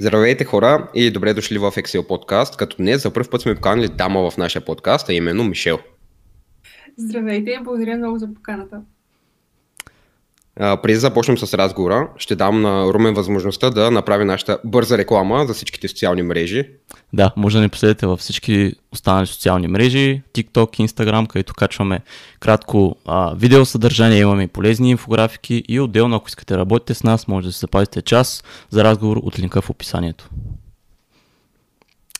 Здравейте хора и добре дошли в Excel подкаст, като днес за първ път сме поканали дама в нашия подкаст, а именно Мишел. Здравейте, благодаря много за поканата. А, преди да започнем с разговора, ще дам на Румен възможността да направи нашата бърза реклама за всичките социални мрежи. Да, може да ни последите във всички останали социални мрежи, TikTok, Instagram, където качваме кратко а, видеосъдържание, имаме и полезни инфографики и отделно, ако искате да работите с нас, може да се запазите час за разговор от линка в описанието.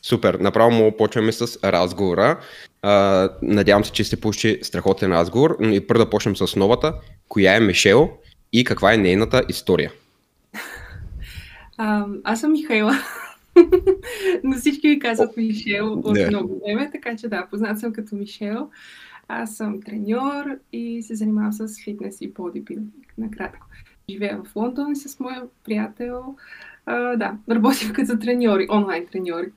Супер, направо му почваме с разговора. А, надявам се, че сте получи страхотен разговор. И първо да почнем с новата. Коя е Мишел и каква е нейната история? А, аз съм Михайла. Но всички ми казват Мишел от yeah. много време, така че да, познат съм като Мишел. Аз съм треньор и се занимавам с фитнес и бодибилдинг, накратко. Живея в Лондон с моя приятел. А, да, работим като треньори, онлайн треньори.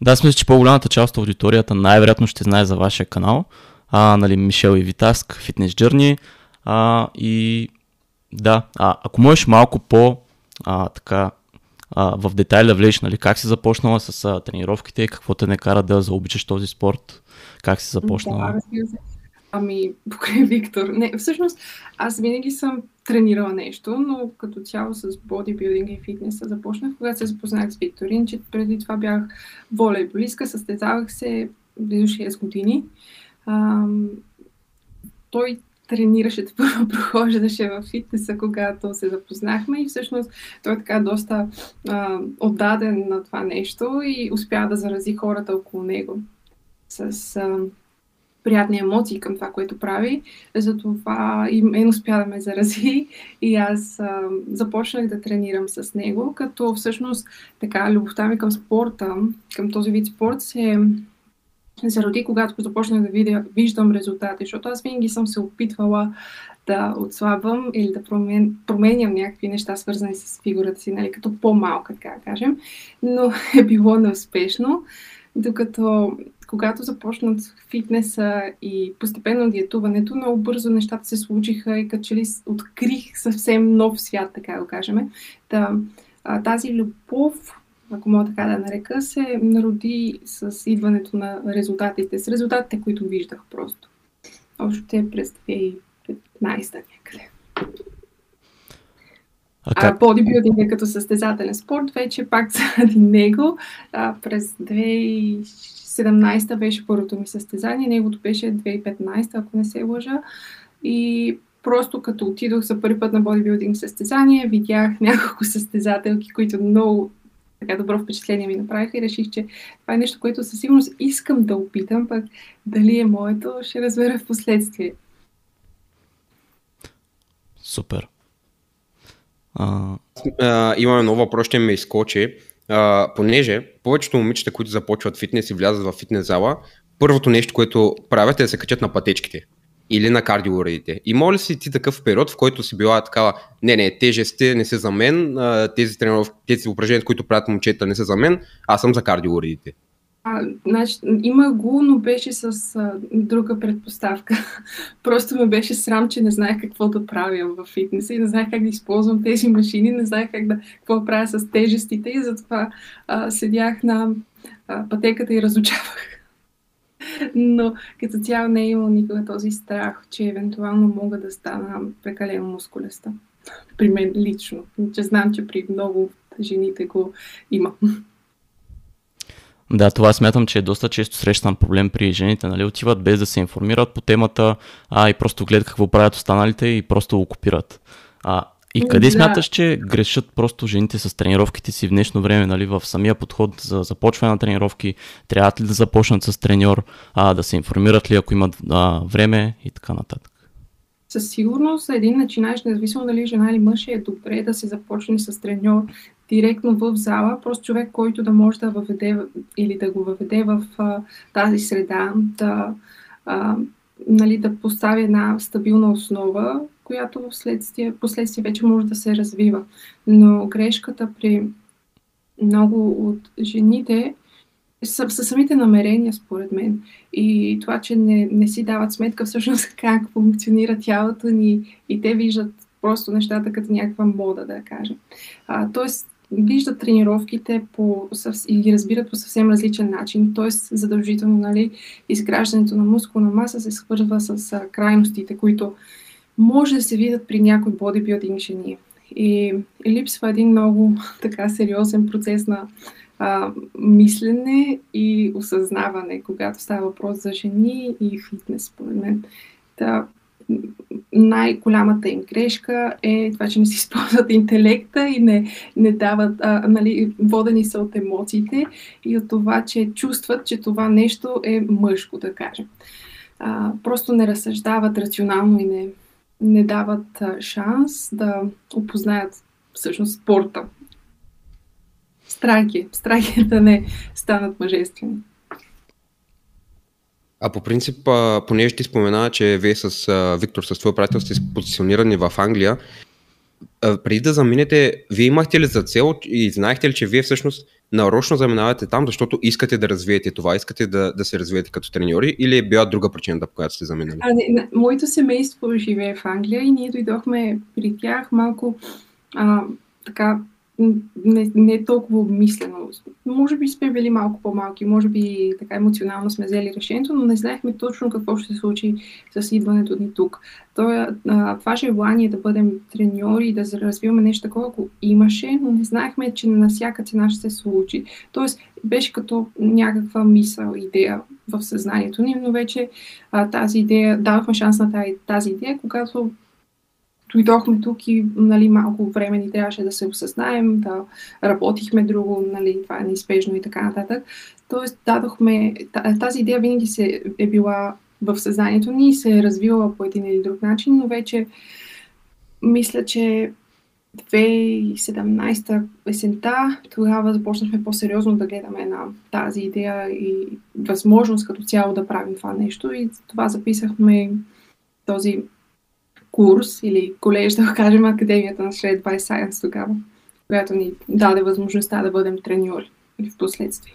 Да, аз мисля, че по-голямата част от аудиторията най-вероятно ще знае за вашия канал. А, нали, Мишел и Витаск, Fitness Journey. А, и да, а, ако можеш малко по а, така а, в детайли да влезеш, нали, как си започнала с а, тренировките какво те не кара да заобичаш този спорт, как си започнала? Да, Ами, покрай Виктор. Не, всъщност, аз винаги съм тренирала нещо, но като цяло с бодибилдинга и фитнеса започнах, когато се запознах с Виктор. Иначе преди това бях волейболистка, състезавах се близо 6 години. Ам, той тренираше, първо прохождаше в фитнеса, когато се запознахме и всъщност той е така доста а, отдаден на това нещо и успя да зарази хората около него с а, приятни емоции към това, което прави. Затова и мен успя да ме зарази и аз а, започнах да тренирам с него, като всъщност така любовта ми към спорта, към този вид спорт се зароди, когато започнах да видя, виждам резултати, защото аз винаги съм се опитвала да отслабвам или да промен, променям някакви неща, свързани с фигурата си, нали, като по-малка, така кажем, но е било неуспешно, докато когато започнат фитнеса и постепенно диетуването, много бързо нещата се случиха и като че ли открих съвсем нов свят, така да кажем. Та, тази любов ако мога така да нарека, се народи с идването на резултатите, с резултатите, които виждах просто. Още през 2015 някъде. А, как... бодибилдинг е като състезателен спорт, вече пак заради него. А, през 2017 беше първото ми състезание, неговото беше 2015, ако не се лъжа. И просто като отидох за първи път на бодибилдинг състезание, видях няколко състезателки, които много така добро впечатление ми направиха и реших, че това е нещо, което със сигурност искам да опитам, пък дали е моето, ще разбера в последствие. Супер. А... А, имаме много въпрос, ще ме изкочи. А, понеже повечето момичета, които започват фитнес и влязат в фитнес зала, първото нещо, което правят е да се качат на пътечките или на кардиоуредите. Има ли си ти такъв период, в който си била такава, не, не, тежести не са за мен, тези, трениров... тези упражнения, които правят момчета не са за мен, аз съм за кардиоуредите. А, значи, има го, но беше с а, друга предпоставка. Просто ме беше срам, че не знаех какво да правя в фитнеса и не знаех как да използвам тези машини, не знаех как да, какво правя с тежестите и затова а, седях на а, пътеката и разучавах. Но като цяло не е имал никога този страх, че евентуално мога да стана прекалено мускулеста. При мен лично. Че знам, че при много жените го има. Да, това смятам, че е доста често срещан проблем при жените. Нали? Отиват без да се информират по темата, а и просто гледат какво правят останалите и просто го копират. А, и къде да. смяташ, че грешат просто жените с тренировките си в днешно време, нали, в самия подход за започване на тренировки? Трябва ли да започнат с треньор, а, да се информират ли, ако имат а, време и така нататък? Със сигурност един начинаещ, независимо дали жена или мъж, е добре да се започне с треньор директно в зала, просто човек, който да може да въведе или да го въведе в а, тази среда, да, а, нали, да постави една стабилна основа, която следствие, последствие вече може да се развива. Но грешката при много от жените са, са самите намерения, според мен. И това, че не, не си дават сметка всъщност как функционира тялото ни и те виждат просто нещата като някаква мода, да кажем. А, тоест, виждат тренировките по, и ги разбират по съвсем различен начин. Тоест, задължително, нали, изграждането на мускулна маса се свързва с а, крайностите, които може да се видят при някои бодибилдинг жени. И, липсва един много така сериозен процес на а, мислене и осъзнаване, когато става въпрос за жени и фитнес, според мен. Та, най-голямата им грешка е това, че не си използват интелекта и не, не дават, а, нали, водени са от емоциите и от това, че чувстват, че това нещо е мъжко, да кажем. А, просто не разсъждават рационално и не, не дават шанс да опознаят всъщност спорта. Страхи, страхи да не станат мъжествени. А по принцип, понеже ти спомена, че вие с Виктор, с твой приятел сте позиционирани в Англия, преди да заминете, вие имахте ли за цел и знаехте ли, че вие всъщност нарочно заминавате там, защото искате да развиете това, искате да, да се развиете като треньори или е била друга причина, по която сте заминали? А, не, моето семейство живее в Англия и ние дойдохме при тях малко а, така не, не е толкова обмислено. Може би сме били малко по-малки, може би така емоционално сме взели решението, но не знаехме точно какво ще се случи с идването ни тук. То, това желание да бъдем треньори да развиваме нещо такова, ако имаше, но не знаехме, че на всяка цена ще се случи. Тоест, беше като някаква мисъл, идея в съзнанието ни, но вече а, тази идея, давахме шанс на тази идея, когато дойдохме тук и нали, малко време ни трябваше да се осъзнаем, да работихме друго, нали, това е неизбежно и така нататък. Тоест, дадохме, тази идея винаги се е била в съзнанието ни и се е развивала по един или друг начин, но вече мисля, че 2017 есента, тогава започнахме по-сериозно да гледаме на тази идея и възможност като цяло да правим това нещо и това записахме този курс или колеж, да кажем, Академията на Shred by Science тогава, която ни даде възможността да бъдем треньори в последствие.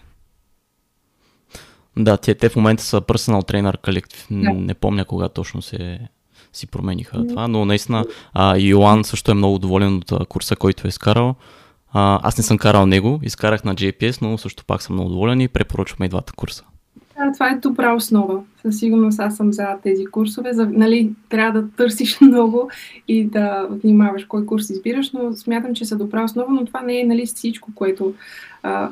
Да, те, те в момента са personal trainer колектив. Да. Не помня кога точно се си промениха mm-hmm. това, но наистина а, Йоан също е много доволен от курса, който е изкарал. А, аз не съм карал него, изкарах на JPS, но също пак съм много доволен и препоръчваме и двата курса. Да, това е добра основа. Със сигурност аз съм за тези курсове. За, нали, трябва да търсиш много и да внимаваш кой курс избираш, но смятам, че са добра основа, но това не е нали, всичко, което а,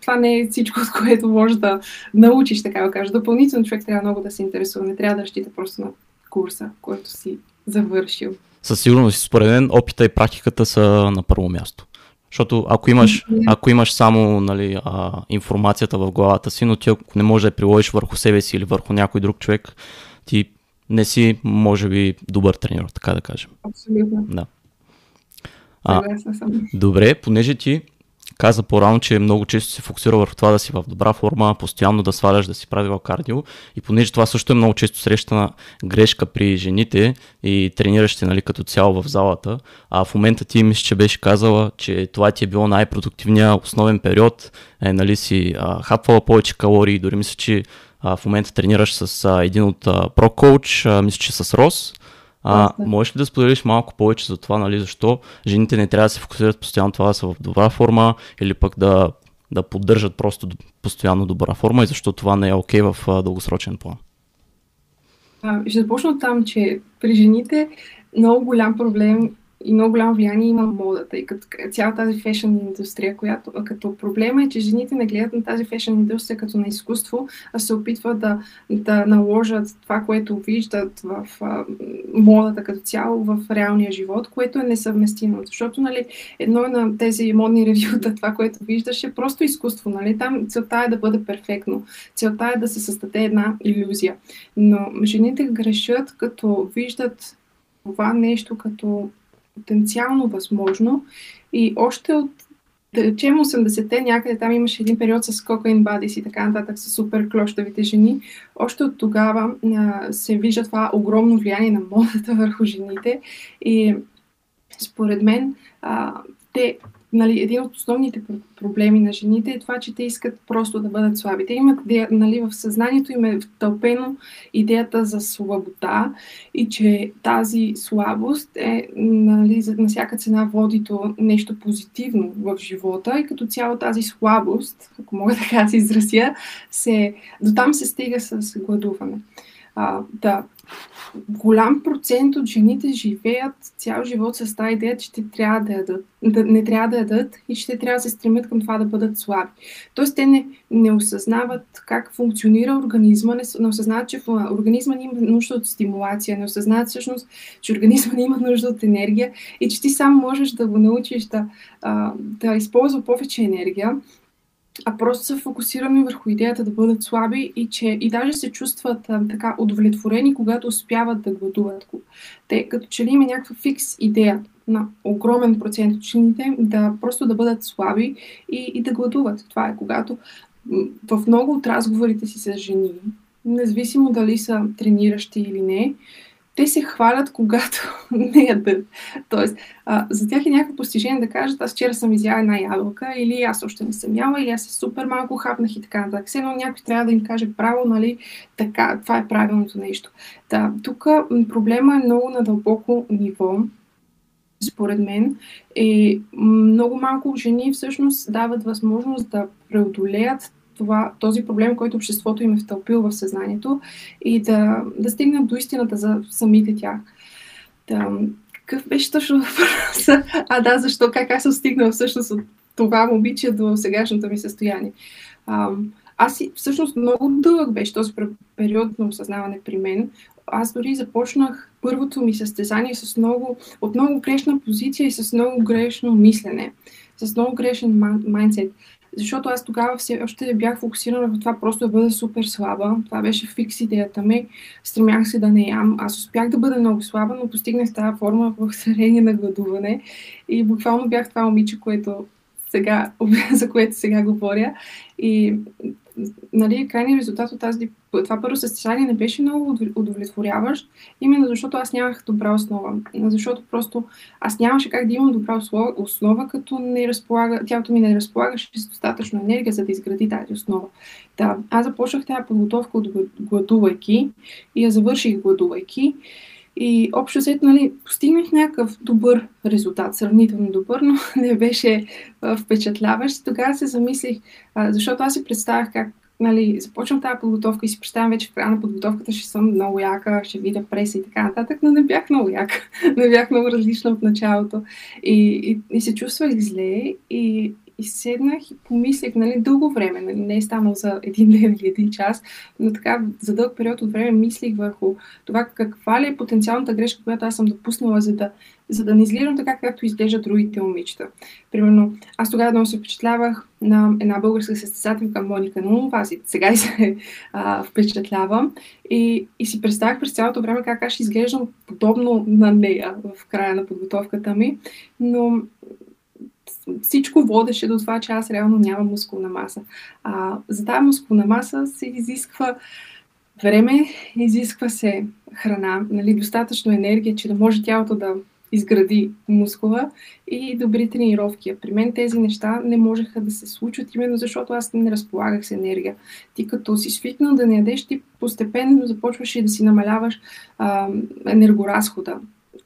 това не е всичко, от което можеш да научиш, така да кажа. Допълнително човек трябва много да се интересува. Не трябва да разчита просто на курса, който си завършил. Със сигурност, според мен, опита и практиката са на първо място. Защото ако имаш, ако имаш само нали, а, информацията в главата си, но ти ако не можеш да я приложиш върху себе си или върху някой друг човек, ти не си, може би, добър тренер, така да кажем. Абсолютно. Да. А, добре, понеже ти каза по-рано, че много често се фокусира върху това да си в добра форма, постоянно да сваляш, да си правила кардио. И понеже това също е много често срещана грешка при жените и трениращите нали, като цяло в залата, а в момента ти мисля, че беше казала, че това ти е било най-продуктивният основен период, е, нали, си а, хапвала повече калории, дори мисля, че а, в момента тренираш с а, един от про-коуч, мисля, че с Рос. А, можеш ли да споделиш малко повече за това, нали, защо жените не трябва да се фокусират постоянно това да са в добра форма или пък да, да поддържат просто постоянно добра форма и защо това не е окей okay в дългосрочен план? А, ще започна там, че при жените много голям проблем и много голямо влияние има модата и като цялата тази фешън индустрия, която като проблема е, че жените не гледат на тази фешън индустрия като на изкуство, а се опитват да, да наложат това, което виждат в а, модата като цяло в реалния живот, което е несъвместимо. Защото нали, едно на тези модни ревюта, това, което виждаш е просто изкуство. Нали? Там целта е да бъде перфектно. Целта е да се създаде една иллюзия. Но жените грешат, като виждат това нещо като потенциално възможно. И още от, да речем, 80-те някъде там имаше един период с кокаин бадис и така нататък, с супер клощавите жени. Още от тогава а, се вижда това огромно влияние на модата върху жените. И според мен а, те нали, един от основните проблеми на жените е това, че те искат просто да бъдат слаби. Те имат, нали, в съзнанието им е втълпено идеята за свобода и че тази слабост е нали, на всяка цена води до нещо позитивно в живота и като цяло тази слабост, ако мога така се изразя, се, до там се стига с гладуване. А, да, голям процент от жените живеят цял живот с тази идея, че те трябва да ядат, да, не трябва да ядат и че те трябва да се стремят към това да бъдат слаби. Тоест те не, не осъзнават как функционира организма, не, не осъзнават, че организма ни има нужда от стимулация, не осъзнават всъщност, че организма ни има нужда от енергия и че ти сам можеш да го научиш да, да използва повече енергия а просто са фокусирани върху идеята да бъдат слаби и че и даже се чувстват а, така удовлетворени, когато успяват да гладуват. Те като че ли има някаква фикс идея на огромен процент от чините да просто да бъдат слаби и, и да гладуват. Това е когато в много от разговорите си с жени, независимо дали са трениращи или не, те се хвалят, когато не ядат. Тоест, а, за тях е някакво постижение да кажат, аз вчера съм изяла една ябълка, или аз още не съм яла, или аз се супер малко хапнах и така нататък. Все едно някой трябва да им каже право, нали, така, това е правилното нещо. Да, тук проблема е много на дълбоко ниво, според мен, е много малко жени всъщност дават възможност да преодолеят това, този проблем, който обществото им е втълпил в съзнанието и да, да стигнат до истината за самите тях. Да, какъв беше точно въпроса? А, да, защо? Как аз съм стигнала всъщност от това момиче до сегашното ми състояние? А, аз всъщност много дълъг беше този период на осъзнаване при мен. Аз дори започнах първото ми състезание с много, от много грешна позиция и с много грешно мислене, с много грешен майндсет. Защото аз тогава все още бях фокусирана в това просто да бъда супер слаба. Това беше фикс идеята ми. Стремях се да не ям. Аз успях да бъда много слаба, но постигнах тази форма в серение на гладуване. И буквално бях това момиче, което сега, за което сега говоря. И нали, крайният резултат от тази, това първо състезание не беше много удовлетворяващ, именно защото аз нямах добра основа. Защото просто аз нямаше как да имам добра основа, като не разполага, тялото ми не разполагаше с достатъчно енергия, за да изгради тази основа. Да, аз започнах тази подготовка от гладувайки и я завърших гладувайки. И общо след, нали, постигнах някакъв добър резултат, сравнително добър, но не беше впечатляващ. Тогава се замислих, а, защото аз си представях как нали, започвам тази подготовка и си представям вече в края на подготовката ще съм много яка, ще видя преса и така нататък, но не бях много яка. не бях много различна от началото. И, и, и се чувствах зле и, и седнах и помислях, нали, дълго време, нали, не е станало за един ден или един час, но така за дълъг период от време мислих върху това каква ли е потенциалната грешка, която аз съм допуснала, за да, за да не изглеждам така, както изглеждат другите момичета. Примерно, аз тогава много се впечатлявах на една българска състезателка Моника Наумова, аз и сега и се а, впечатлявам и, и си представях през цялото време как аз ще изглеждам подобно на нея в края на подготовката ми, но всичко водеше до това, че аз реално нямам мускулна маса. А, за тази мускулна маса се изисква време, изисква се храна, нали, достатъчно енергия, че да може тялото да изгради мускула и добри тренировки. При мен тези неща не можеха да се случат, именно защото аз не разполагах с енергия. Ти като си свикнал да не ядеш, ти постепенно започваш и да си намаляваш а, енергоразхода.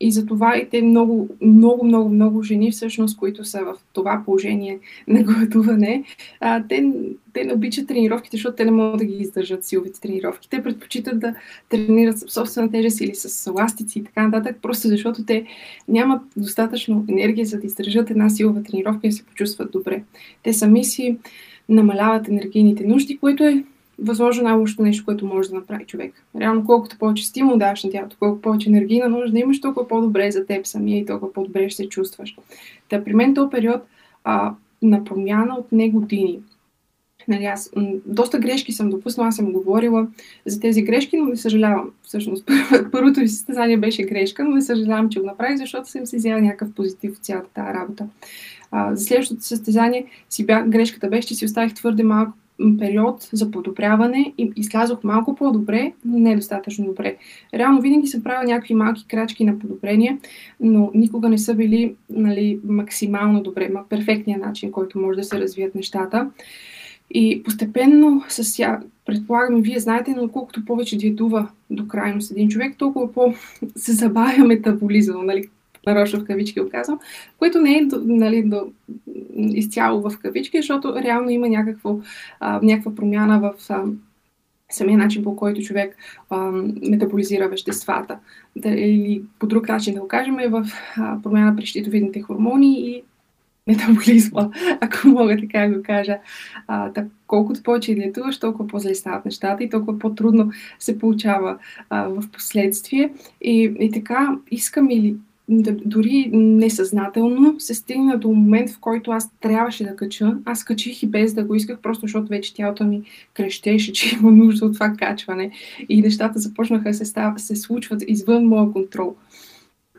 И за това и те много, много, много, много жени всъщност, които са в това положение на гладуване, а, те, те не обичат тренировките, защото те не могат да ги издържат силовите тренировки. Те предпочитат да тренират с собствена тежест или с ластици и така нататък, просто защото те нямат достатъчно енергия за да издържат една силова тренировка и се почувстват добре. Те сами си намаляват енергийните нужди, което е възможно най-лошото нещо, което може да направи човек. Реално, колкото повече стимул даваш на тялото, колко повече енергийна нужда имаш, толкова по-добре за теб самия и толкова по-добре ще се чувстваш. Та при мен този период а, на промяна от не години. Нали, аз м- доста грешки съм допуснала, аз съм говорила за тези грешки, но не съжалявам. Всъщност, първото ви състезание беше грешка, но не съжалявам, че го направих, защото съм си взела някакъв позитив от цялата тази работа. А, за следващото състезание си бях, грешката беше, че си оставих твърде малко период за подобряване и излязох малко по-добре, но не достатъчно добре. Реално винаги съм правила някакви малки крачки на подобрение, но никога не са били нали, максимално добре, ма перфектния начин, който може да се развият нещата. И постепенно, с предполагам, вие знаете, но колкото повече диетува до крайност един човек, толкова по се забавя метаболизъм, нали, нарочно в кавички го казвам, което не е нали, до, изцяло в кавички, защото реално има някакво, а, някаква промяна в а, самия начин, по който човек а, метаболизира веществата. Да, или по друг начин да го кажем е в а, промяна при щитовидните хормони и метаболизма, ако мога така да го кажа. А, так, колкото повече диетуваш, толкова по-зле стават нещата и толкова по-трудно се получава а, в последствие. И, и така искам или дори несъзнателно се стигна до момент, в който аз трябваше да кача. Аз качих и без да го исках, просто защото вече тялото ми крещеше, че има нужда от това качване. И нещата започнаха да се, став, се случват извън моя контрол.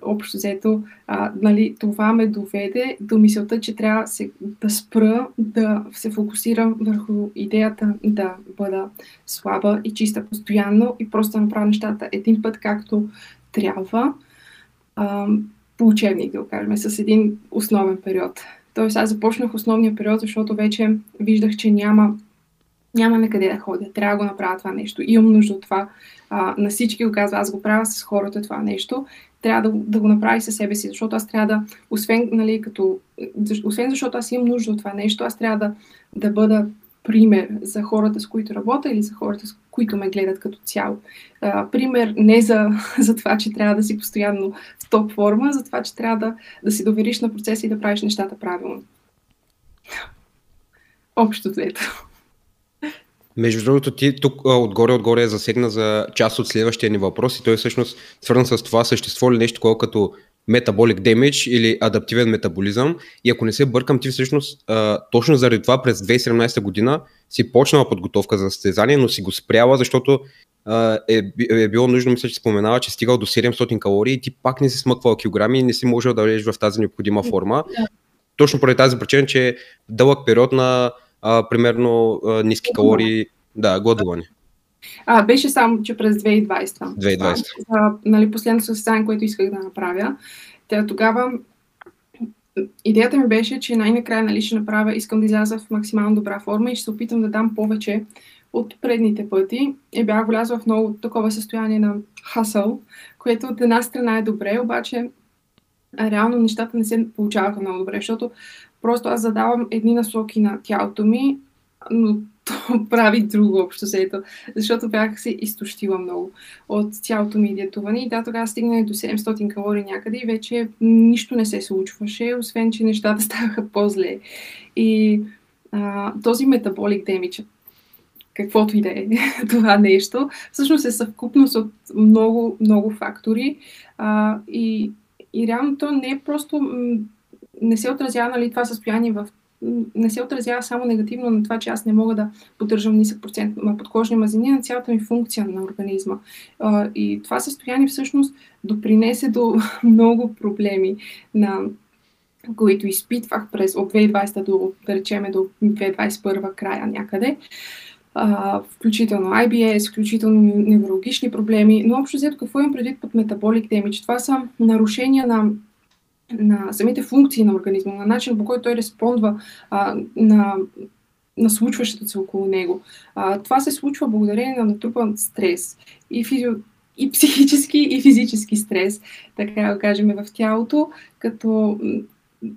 Общо взето, а, нали, това ме доведе до мисълта, че трябва се, да спра, да се фокусирам върху идеята да бъда слаба и чиста постоянно и просто да направя нещата един път както трябва а, по учебник, да го кажем, с един основен период. Тоест аз започнах основния период, защото вече виждах, че няма, няма на къде да ходя. Трябва да го направя това нещо. Имам нужда от това. А, на всички го казва, аз го правя с хората това нещо. Трябва да, да го направи със себе си, защото аз трябва да, освен, нали, като, освен защото аз имам нужда от това нещо, аз трябва да, да бъда пример за хората, с които работя или за хората, с които ме гледат като цяло. А, пример не за, за това, че трябва да си постоянно в топ форма, за това, че трябва да, да си довериш на процеса и да правиш нещата правилно. Общо взето. Между другото, ти тук отгоре-отгоре е засегна за част от следващия ни въпрос и той е всъщност свързан с това същество ли нещо, което като metabolic damage или адаптивен метаболизъм. И ако не се бъркам, ти всъщност а, точно заради това през 2017 година си почнала подготовка за състезание, но си го спряла, защото а, е, е било нужно, мисля, че споменава, че стигал до 700 калории и ти пак не си смъквал килограми и не си можел да влезеш в тази необходима форма. Точно поради тази причина, че е дълъг период на а, примерно а, ниски калории, да, гладуване. А, беше само, че през 2020. 2020. За, нали, последното състезание, което исках да направя. Тя тогава идеята ми беше, че най-накрая нали, ще направя, искам да изляза в максимално добра форма и ще се опитам да дам повече от предните пъти. И бях влязла в много такова състояние на хасъл, което от една страна е добре, обаче реално нещата не се получаваха много добре, защото просто аз задавам едни насоки на тялото ми, но то прави друго общо сето, защото бях се изтощила много от цялото ми диетуване и да, тогава стигнах до 700 калории някъде и вече нищо не се случваше, освен, че нещата ставаха по-зле. И а, този метаболик демидж, каквото и да е това нещо, всъщност е съвкупност от много, много фактори а, и, и реално то не е просто не се отразява нали, това състояние в не се отразява само негативно на това, че аз не мога да поддържам нисък процент на подкожни мазнини, на цялата ми функция на организма. И това състояние всъщност допринесе до много проблеми на които изпитвах през от 2020 до, да речеме, до 2021 края някъде. Включително IBS, включително неврологични проблеми, но общо взето какво имам предвид под метаболик демидж? Това са нарушения на на самите функции на организма, на начин по който той респондва а, на, на случващото се около него. А, това се случва благодарение на натрупан стрес и, физи... и психически, и физически стрес, така да кажем, в тялото, като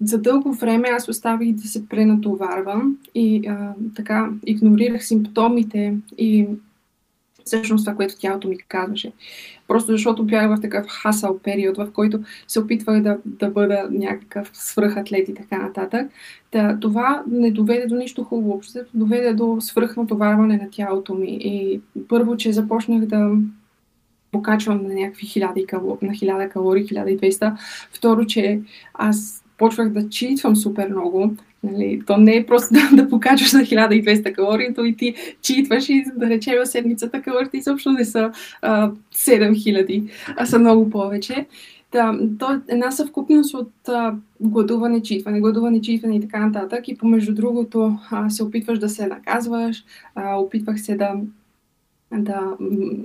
за дълго време аз оставих да се пренатоварвам и а, така игнорирах симптомите и всъщност това, което тялото ми казваше. Просто защото бях в такъв хасъл период, в който се опитвах да, да бъда някакъв свръхатлет и така нататък. Та, това не доведе до нищо хубаво. Доведе до свръхнатоварване на тялото ми. И първо, че започнах да покачвам на някакви хиляди калории, на 1000 калории, 1200. Второ, че аз почвах да читвам супер много. Нали, то не е просто да, да покачваш на 1200 калории, то и ти читваш и да речем седмицата калории изобщо не са а, 7000, а са много повече. Да, то е една съвкупност от а, гладуване, читване, гладуване, читване и така нататък. И помежду другото а, се опитваш да се наказваш, а, опитвах се да, да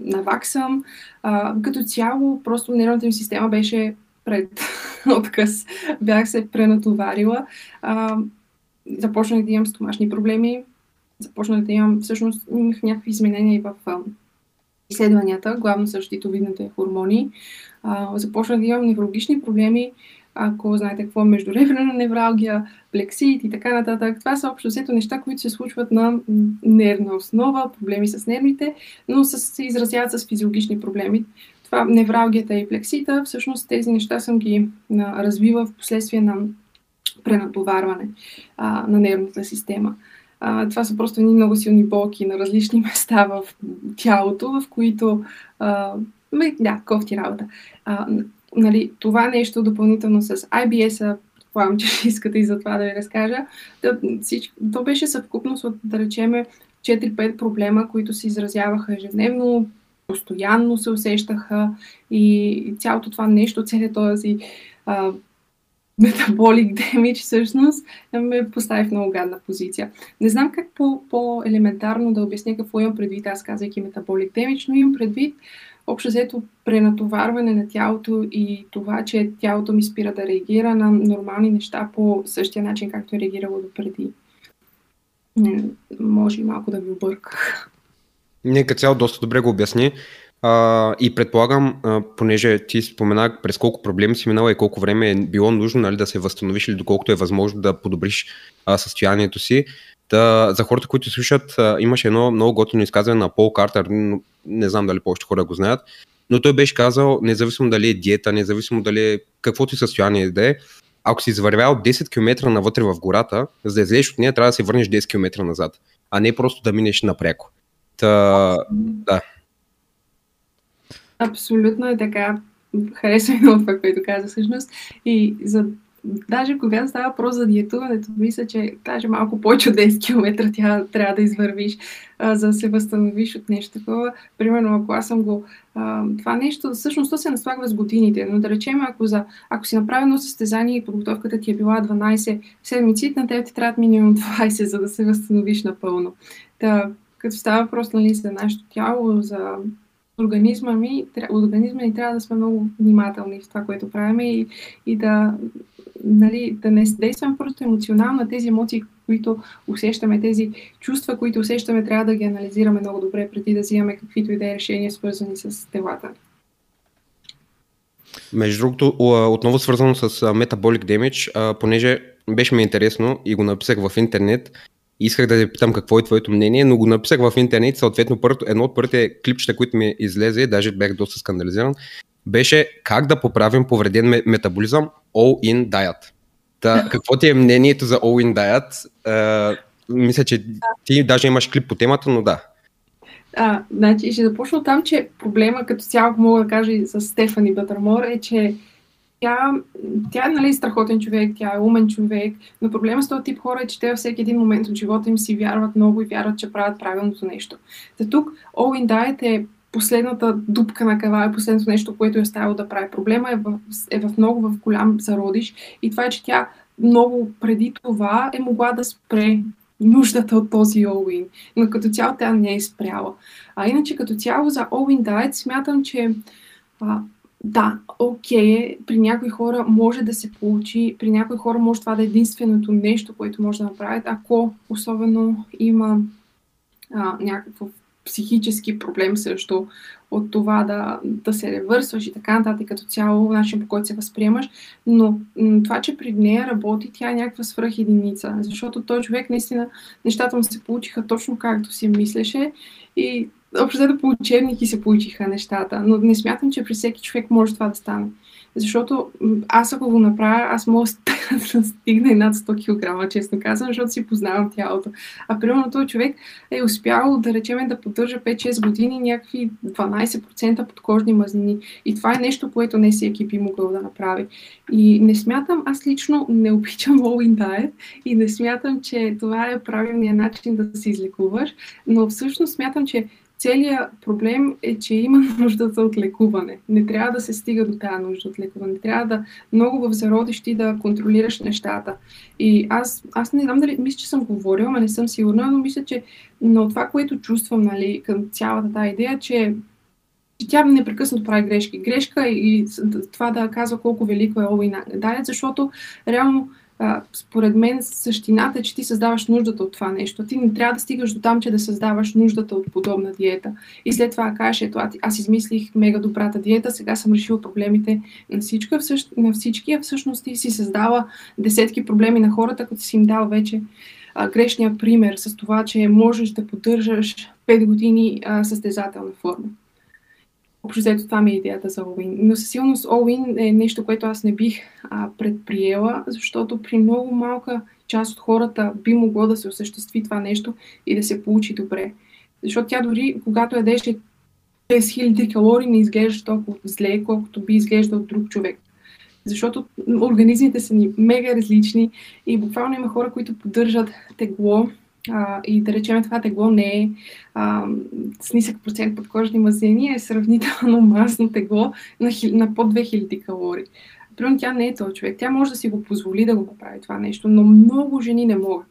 наваксам. А, като цяло, просто нервната ми система беше пред отказ. Бях се пренатоварила. А, започнах да имам стомашни проблеми. Започнах да имам, всъщност, имах някакви изменения и в изследванията, главно същитовидните хормони. А, започнах да имам неврологични проблеми, ако знаете какво е междуребрена невралгия, плексит и така нататък. Това са общо взето неща, които се случват на нервна основа, проблеми с нервите, но се изразяват с физиологични проблеми. Това невралгията и плексита, всъщност тези неща съм ги развила в последствие на пренатоварване а, на нервната система. А, това са просто едни много силни болки на различни места в тялото, в които а, да, кофти работа. А, нали, това нещо допълнително с IBS-а, предполагам, че искате и за това да ви разкажа, да, всичко, то беше съвкупност от, да речеме, 4-5 проблема, които се изразяваха ежедневно, постоянно се усещаха и цялото това нещо, целият този а, метаболик демидж всъщност ме постави в много гадна позиция. Не знам как по- по-елементарно да обясня какво имам предвид, аз казвайки метаболик демидж, но имам предвид общо взето пренатоварване на тялото и това, че тялото ми спира да реагира на нормални неща по същия начин, както е реагирало допреди. Може и малко да ви обърках. Нека цяло доста добре го обясни. А, и предполагам, а, понеже ти спомена през колко проблеми си минала и колко време е било нужно нали, да се възстановиш или доколкото е възможно да подобриш а, състоянието си. Да, за хората, които слушат, а, имаше едно много готино изказване на Пол Картер, но не знам дали повече хора го знаят, но той беше казал, независимо дали е диета, независимо дали е каквото и състояние да е, ако си извървял 10 км навътре в гората, за да излезеш от нея, трябва да се върнеш 10 км назад, а не просто да минеш напряко. Та, да. Абсолютно е така. Харесва много това, което каза всъщност. И за даже когато става въпрос за диетуването, мисля, че даже малко повече от 10 км тя трябва да извървиш, а, за да се възстановиш от нещо такова. Примерно, ако аз съм го... А, това нещо, всъщност, то се наслагва с годините, но да речем, ако, за, ако си направено състезание и подготовката ти е била 12 седмици, на теб ти трябва минимум 20, за да се възстановиш напълно. Та, като става въпрос нали, за нашето тяло, за организма ми, организма ни трябва да сме много внимателни в това, което правим и, и да, нали, да не действаме просто емоционално на тези емоции, които усещаме, тези чувства, които усещаме, трябва да ги анализираме много добре преди да взимаме каквито и да е решения, свързани с телата. Между другото, отново свързано с Metabolic Damage, понеже беше ми интересно и го написах в интернет, исках да те питам какво е твоето мнение, но го написах в интернет, съответно първото, едно от първите клипчета, които ми излезе, даже бях доста скандализиран, беше как да поправим повреден метаболизъм All In Diet. Та, какво ти е мнението за All In Diet? Uh, мисля, че ти даже имаш клип по темата, но да. А, значи, ще започна там, че проблема като цяло, мога да кажа и с Стефани Бътърмор, е, че тя, тя е нали, страхотен човек, тя е умен човек, но проблема с този тип хора е, че те във всеки един момент от живота им си вярват много и вярват, че правят правилното нещо. За тук All in Diet е последната дупка на кава, е последното нещо, което е оставило да прави. Проблема е в, е в много в голям зародиш и това е, че тя много преди това е могла да спре нуждата от този all но като цяло тя не е спряла. А иначе като цяло за all-in diet смятам, че а, да, окей, okay, при някои хора може да се получи, при някои хора може това да е единственото нещо, което може да направят, ако особено има а, някакво психически проблем също от това да, да се ревърсваш и така нататък като цяло, начин по който се възприемаш, но това, че при нея работи, тя е някаква свръхединица, защото той човек наистина, нещата му се получиха точно както си мислеше и общо по учебники се получиха нещата, но не смятам, че при всеки човек може това да стане. Защото аз ако го направя, аз мога да стигна и над 100 кг, честно казвам, защото си познавам тялото. А примерно този човек е успял да речем да поддържа 5-6 години някакви 12% подкожни мазнини. И това е нещо, което не всеки би могъл да направи. И не смятам, аз лично не обичам all in diet и не смятам, че това е правилният начин да се излекуваш, но всъщност смятам, че целият проблем е, че има нуждата от лекуване. Не трябва да се стига до тази нужда от лекуване. Трябва да много в зародищи да контролираш нещата. И аз, аз не знам дали, мисля, че съм говорила, но не съм сигурна, но мисля, че но това, което чувствам нали, към цялата тази идея, че че тя непрекъснато прави грешки. Грешка и това да казва колко велико е Олуин Дайет, защото реално според мен същината е, че ти създаваш нуждата от това нещо. Ти не трябва да стигаш до там, че да създаваш нуждата от подобна диета. И след това кажеш, ето аз измислих мега добрата диета, сега съм решила проблемите на всички, на всички а всъщност ти си създава десетки проблеми на хората, като си им дал вече а, грешния пример с това, че можеш да поддържаш 5 години а, състезателна форма. Общо взето това ми е идеята за Олуин. Но със сигурност Олуин е нещо, което аз не бих а, предприела, защото при много малка част от хората би могло да се осъществи това нещо и да се получи добре. Защото тя дори, когато ядеш 6000 калории, не изглежда толкова зле, колкото би изглеждал друг човек. Защото организмите са ни мега различни и буквално има хора, които поддържат тегло а, и да речем това тегло не е а, с нисък процент подкожни мазнини, е сравнително масно тегло на, на под 2000 калории. Примерно тя не е този човек. Тя може да си го позволи да го направи това нещо, но много жени не могат.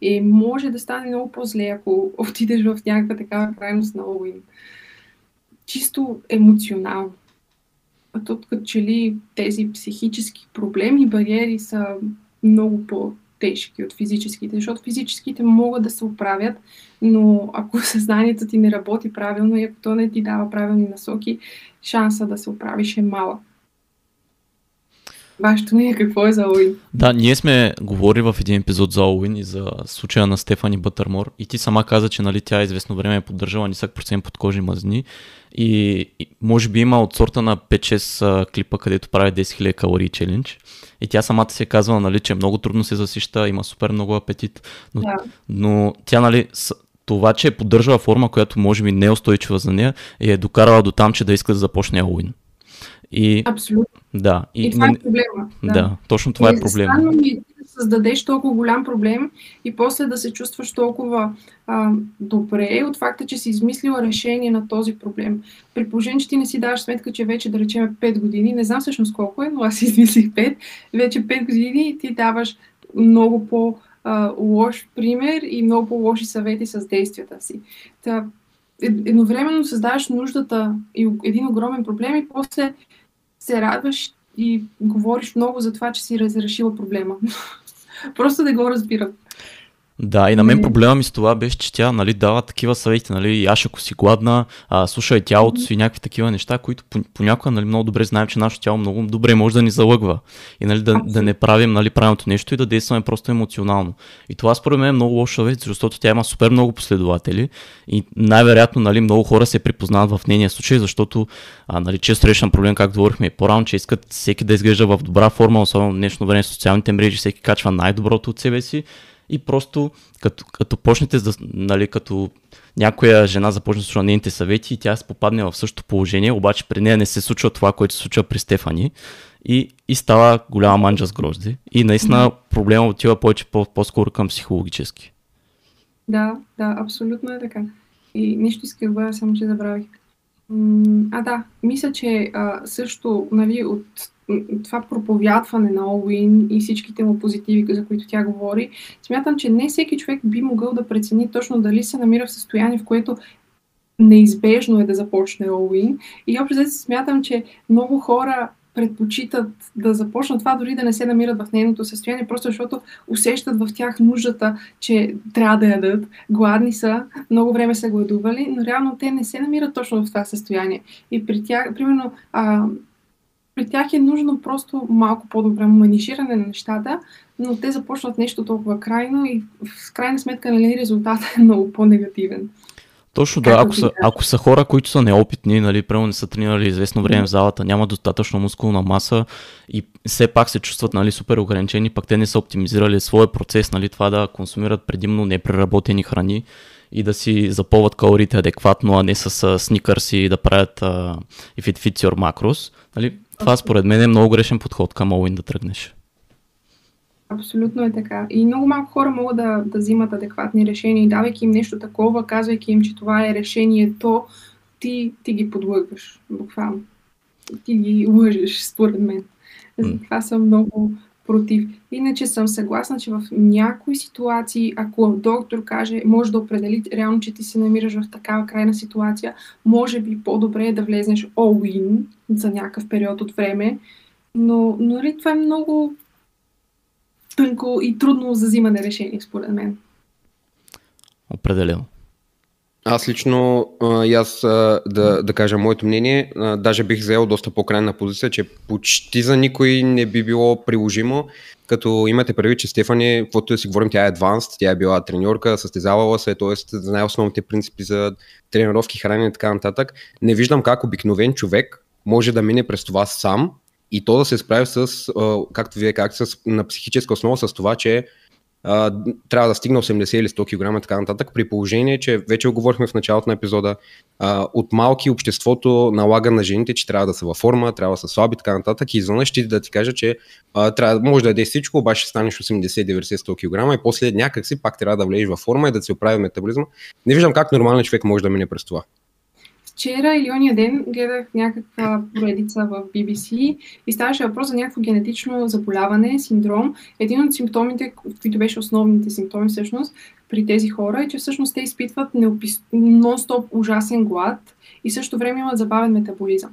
И може да стане много по-зле, ако отидеш в някаква такава крайност на Олуин. Чисто емоционално. А тук като че ли тези психически проблеми, бариери са много по тежки от физическите, защото физическите могат да се оправят, но ако съзнанието ти не работи правилно и ако то не ти дава правилни насоки, шанса да се оправиш е малък. Вашето мнение какво е за Олуин? Да, ние сме говорили в един епизод за Олуин и за случая на Стефани Бътърмор и ти сама каза, че нали, тя известно време е поддържала нисък процент подкожни мазни и, и може би има от сорта на 5-6 клипа, където прави 10 000 калории челендж. И тя самата си е казвала, нали, че много трудно се засища, има супер много апетит. Но, да. но тя, нали, това, че е поддържала форма, която може би не е устойчива за нея, е докарала до там, че да иска да започне Алуин. И, Абсолютно. Да. И, и това е проблема. Да, да точно това и е проблема. ми да създадеш толкова голям проблем и после да се чувстваш толкова а, добре от факта, че си измислила решение на този проблем. При положение, че ти не си даваш сметка, че вече, да речем, 5 години, не знам всъщност колко е, но аз измислих 5, вече 5 години ти даваш много по- лош пример и много по-лоши съвети с действията си. Та, едновременно създаваш нуждата и един огромен проблем и после се радваш и говориш много за това, че си разрешила проблема. Просто да го разбирам. Да, и на мен проблема ми с това беше, че тя нали, дава такива съвети, нали, аш ако си гладна, а, слушай тялото си и някакви такива неща, които понякога нали, много добре знаем, че нашето тяло много добре може да ни залъгва. И нали, да, да не правим нали, правилното нещо и да действаме просто емоционално. И това според мен е много лошо съвет, защото тя има супер много последователи и най-вероятно нали, много хора се припознават в нейния случай, защото а, нали, често срещам проблем, както говорихме по-рано, че искат всеки да изглежда в добра форма, особено в днешно време социалните мрежи, всеки качва най-доброто от себе си и просто като, като почнете, да, нали, като някоя жена започне да слуша нейните съвети и тя се попадне в същото положение, обаче при нея не се случва това, което се случва при Стефани и, и става голяма манджа с грозди. И наистина проблема отива повече по- по-скоро към психологически. Да, да, абсолютно е така. И нищо исках да бъда, само че забравих. А, да, мисля, че а, също нали, от това проповядване на Олуин и всичките му позитиви, за които тя говори, смятам, че не всеки човек би могъл да прецени точно дали се намира в състояние, в което неизбежно е да започне Олуин. И общо смятам, че много хора предпочитат да започнат това, дори да не се намират в нейното състояние, просто защото усещат в тях нуждата, че трябва да ядат, гладни са, много време са гладували, но реално те не се намират точно в това състояние. И при тях, примерно, а, при тях е нужно просто малко по-добре манижиране на нещата, но те започват нещо толкова крайно и в крайна сметка нали, резултатът е много по-негативен. Точно да, ако са, ако са хора, които са неопитни, нали, прямо не са тренирали известно време в залата, няма достатъчно мускулна маса и все пак се чувстват нали, супер ограничени, пък те не са оптимизирали своя процес, нали, това да консумират предимно непреработени храни и да си запълват калориите адекватно, а не с сникърси и да правят uh, if it fits your macros. Нали, това според мен е много грешен подход към Олин да тръгнеш. Абсолютно е така. И много малко хора могат да, да взимат адекватни решения и давайки им нещо такова, казвайки им, че това е решението, ти, ти ги подлъгваш, буквално. Ти ги лъжеш, според мен. Това съм много против. Иначе съм съгласна, че в някои ситуации, ако доктор каже, може да определи реално, че ти се намираш в такава крайна ситуация, може би по-добре е да влезнеш all-in за някакъв период от време, но, но нали, това е много тънко и трудно за взимане решение, според мен. Определено. Аз лично, и аз да, да кажа моето мнение, а, даже бих взел доста по-крайна позиция, че почти за никой не би било приложимо, като имате прави, че Стефани, каквото да си говорим, тя е адванст, тя е била треньорка, състезавала се, т.е. знае основните принципи за тренировки, хранене и така нататък. Не виждам как обикновен човек може да мине през това сам и то да се справи с, както вие казахте, на психическа основа с това, че а, трябва да стигне 80 или 100 кг и така нататък, при положение, че вече говорихме в началото на епизода, а, от малки обществото налага на жените, че трябва да са във форма, трябва да са слаби така нататък и извън ще да ти кажа, че а, трябва, може да ядеш всичко, обаче ще станеш 80-90-100 кг и после някак си пак трябва да влезеш във форма и да се оправи метаболизма. Не виждам как нормален човек може да мине през това. Вчера или ония ден гледах някаква поредица в BBC и ставаше въпрос за някакво генетично заболяване, синдром. Един от симптомите, които беше основните симптоми всъщност при тези хора е, че всъщност те изпитват неопис... нон-стоп ужасен глад и също време имат забавен метаболизъм.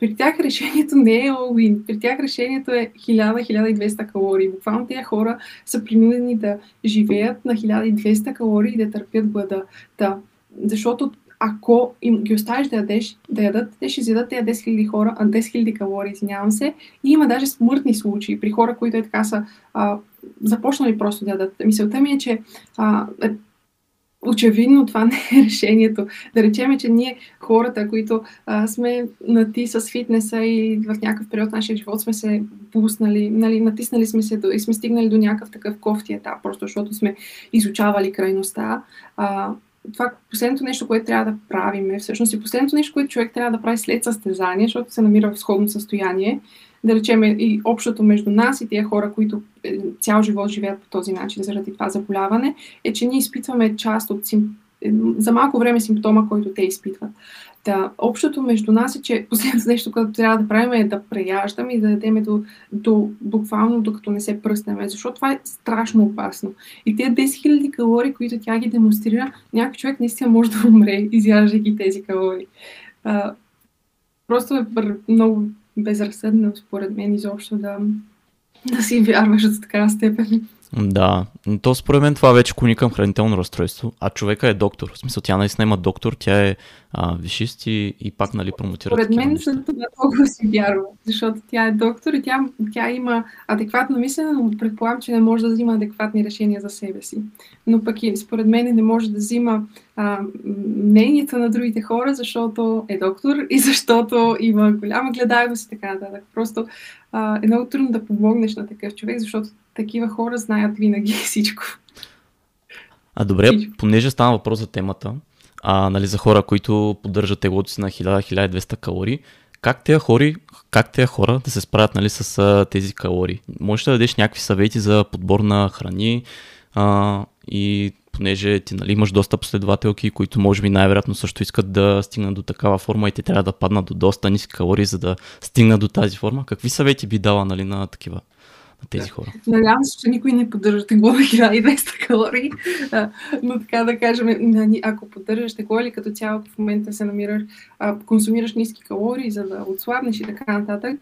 При тях решението не е all При тях решението е 1000-1200 калории. Буквално тези хора са принудени да живеят на 1200 калории и да търпят глада. Да. Защото ако им ги оставиш да, ядеш, да ядат, те ще изядат тези 10 000 хора, 10 000 калории, извинявам се. И има даже смъртни случаи при хора, които е така са а, започнали просто да ядат. Мисълта ми е, че а, е, очевидно това не е решението. Да речем, че ние хората, които а, сме на ти с фитнеса и в някакъв период на нашия живот сме се пуснали, нали, натиснали сме се до, и сме стигнали до някакъв такъв кофти етап, просто защото сме изучавали крайността. А, това последното нещо, което трябва да правим, е всъщност и последното нещо, което човек трябва да прави след състезание, защото се намира в сходно състояние, да речем и общото между нас и тия хора, които е, цял живот живеят по този начин заради това заболяване, е, че ние изпитваме част от сим... Е, за малко време симптома, който те изпитват. Да, общото между нас е, че последното нещо, което трябва да правим е да преяждаме и да дадем до, до буквално докато не се пръснем, защото това е страшно опасно. И тези 10 000 калории, които тя ги демонстрира, някой човек наистина може да умре, изяждайки тези калории. А, просто е много безразсъдно, според мен, изобщо да, да си вярваш до такава степен. Да, то според мен това вече кони към хранително разстройство, а човека е доктор. В смисъл, тя наистина има доктор, тя е а, вишист и, и пак нали, промотира. Според мен за това толкова си вярва, защото тя е доктор и тя, тя има адекватно мислене, но предполагам, че не може да взима адекватни решения за себе си. Но пък и според мен не може да взима а, мнението на другите хора, защото е доктор и защото има голяма гледаемост и така нататък. Просто а, е много трудно да помогнеш на такъв човек, защото такива хора знаят винаги всичко. А добре, всичко. понеже стана въпрос за темата, а, нали, за хора, които поддържат теглото си на 1000-1200 калории, как тези, хори, как тези хора да се справят нали, с а, тези калории? Можеш да дадеш някакви съвети за подбор на храни а, и понеже ти нали, имаш доста последователки, които може би най-вероятно също искат да стигнат до такава форма и те трябва да паднат до доста ниски калории, за да стигнат до тази форма. Какви съвети би дала нали, на такива на тези хора. Надявам се, че никой не поддържа тегло на 1200 калории, но така да кажем, ако поддържаш тегло или като цяло в момента се намираш, консумираш ниски калории, за да отслабнеш и така нататък,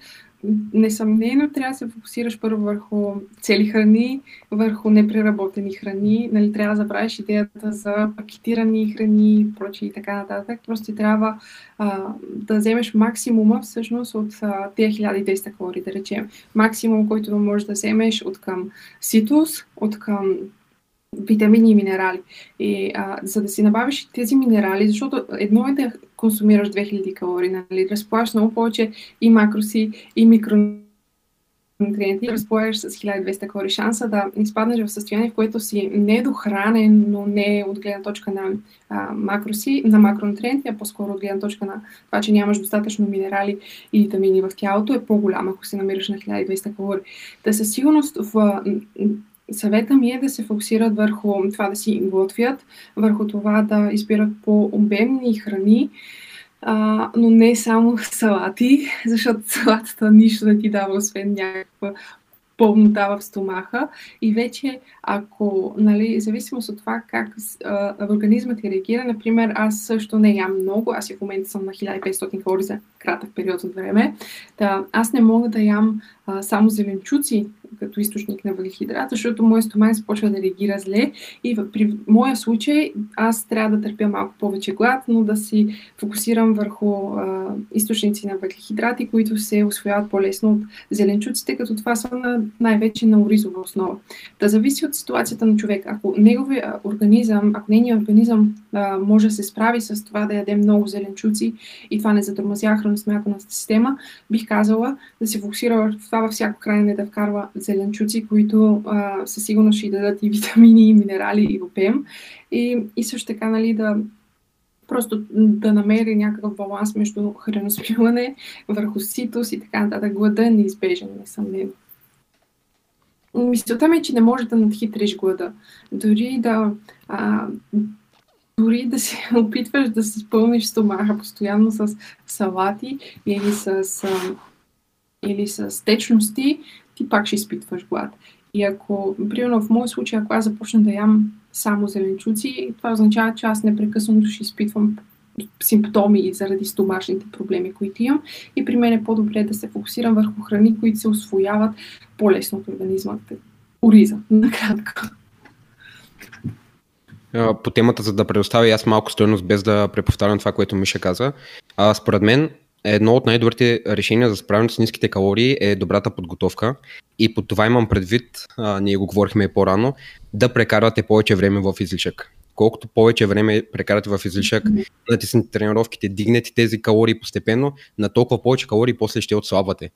несъмнено трябва да се фокусираш първо върху цели храни, върху непреработени храни. Нали, трябва да забравиш идеята за пакетирани храни прочи и така нататък. Просто трябва а, да вземеш максимума всъщност от а, тези 1200 калории, да речем. Максимум, който можеш да вземеш от към ситус, от към витамини и минерали. И а, за да си набавиш тези минерали, защото едно е да консумираш 2000 калории, нали, разплаш много повече и макроси, и микро нутриенти, разполагаш с 1200 калории. Шанса да изпаднеш в състояние, в което си недохранен, но не от гледна точка на а, макроси, на макронутриенти, а по-скоро от гледна точка на това, че нямаш достатъчно минерали и витамини в тялото, е по-голям, ако се намираш на 1200 калории. Да със сигурност в Съвета ми е да се фокусират върху това да си готвят, върху това да избират по-обемни храни, а, но не само салати, защото салатата нищо не ти дава, освен някаква пълнота в стомаха. И вече, ако, нали, зависимост от това как а, организмът ти реагира, например, аз също не ям много, аз и в момента съм на 1500 калории за кратък период от време, да, аз не мога да ям а, само зеленчуци като източник на въглехидрат, защото моят стомах започва да реагира зле и при моя случай аз трябва да търпя малко повече глад, но да си фокусирам върху а, източници на въглехидрати, които се освояват по-лесно от зеленчуците, като това са на, най-вече на оризова основа. Да зависи от ситуацията на човек. Ако неговия организъм, ако нейният организъм а, може да се справи с това да яде много зеленчуци и това не затормозява храносмятаната система, бих казала да се фокусира в това във всяко хранене да вкарва зеленчуци, които а, със сигурност ще дадат и витамини, и минерали, и опем. И, и също така, нали, да просто да намери някакъв баланс между храноспиване, върху ситус и така нататък. Глада е неизбежен, несъмнено. Мисълта ми е, че не може да надхитриш глада. Дори да, а, дори да се опитваш да се спълниш стомаха постоянно с салати или с, а, или с течности, ти пак ще изпитваш глад. И ако, примерно в моят случай, ако аз започна да ям само зеленчуци, това означава, че аз непрекъснато ще изпитвам симптоми заради стомашните проблеми, които имам. И при мен е по-добре да се фокусирам върху храни, които се освояват по-лесно от организма. Ориза, накратко. По темата, за да предоставя аз малко стоеност, без да преповтарям това, което Миша каза. А, според мен, едно от най-добрите решения за справяне с ниските калории е добрата подготовка. И по това имам предвид, а, ние го говорихме и по-рано, да прекарвате повече време в излишък. Колкото повече време прекарате в излишък, натиснете тренировките, дигнете тези калории постепенно, на толкова повече калории после ще отслабвате.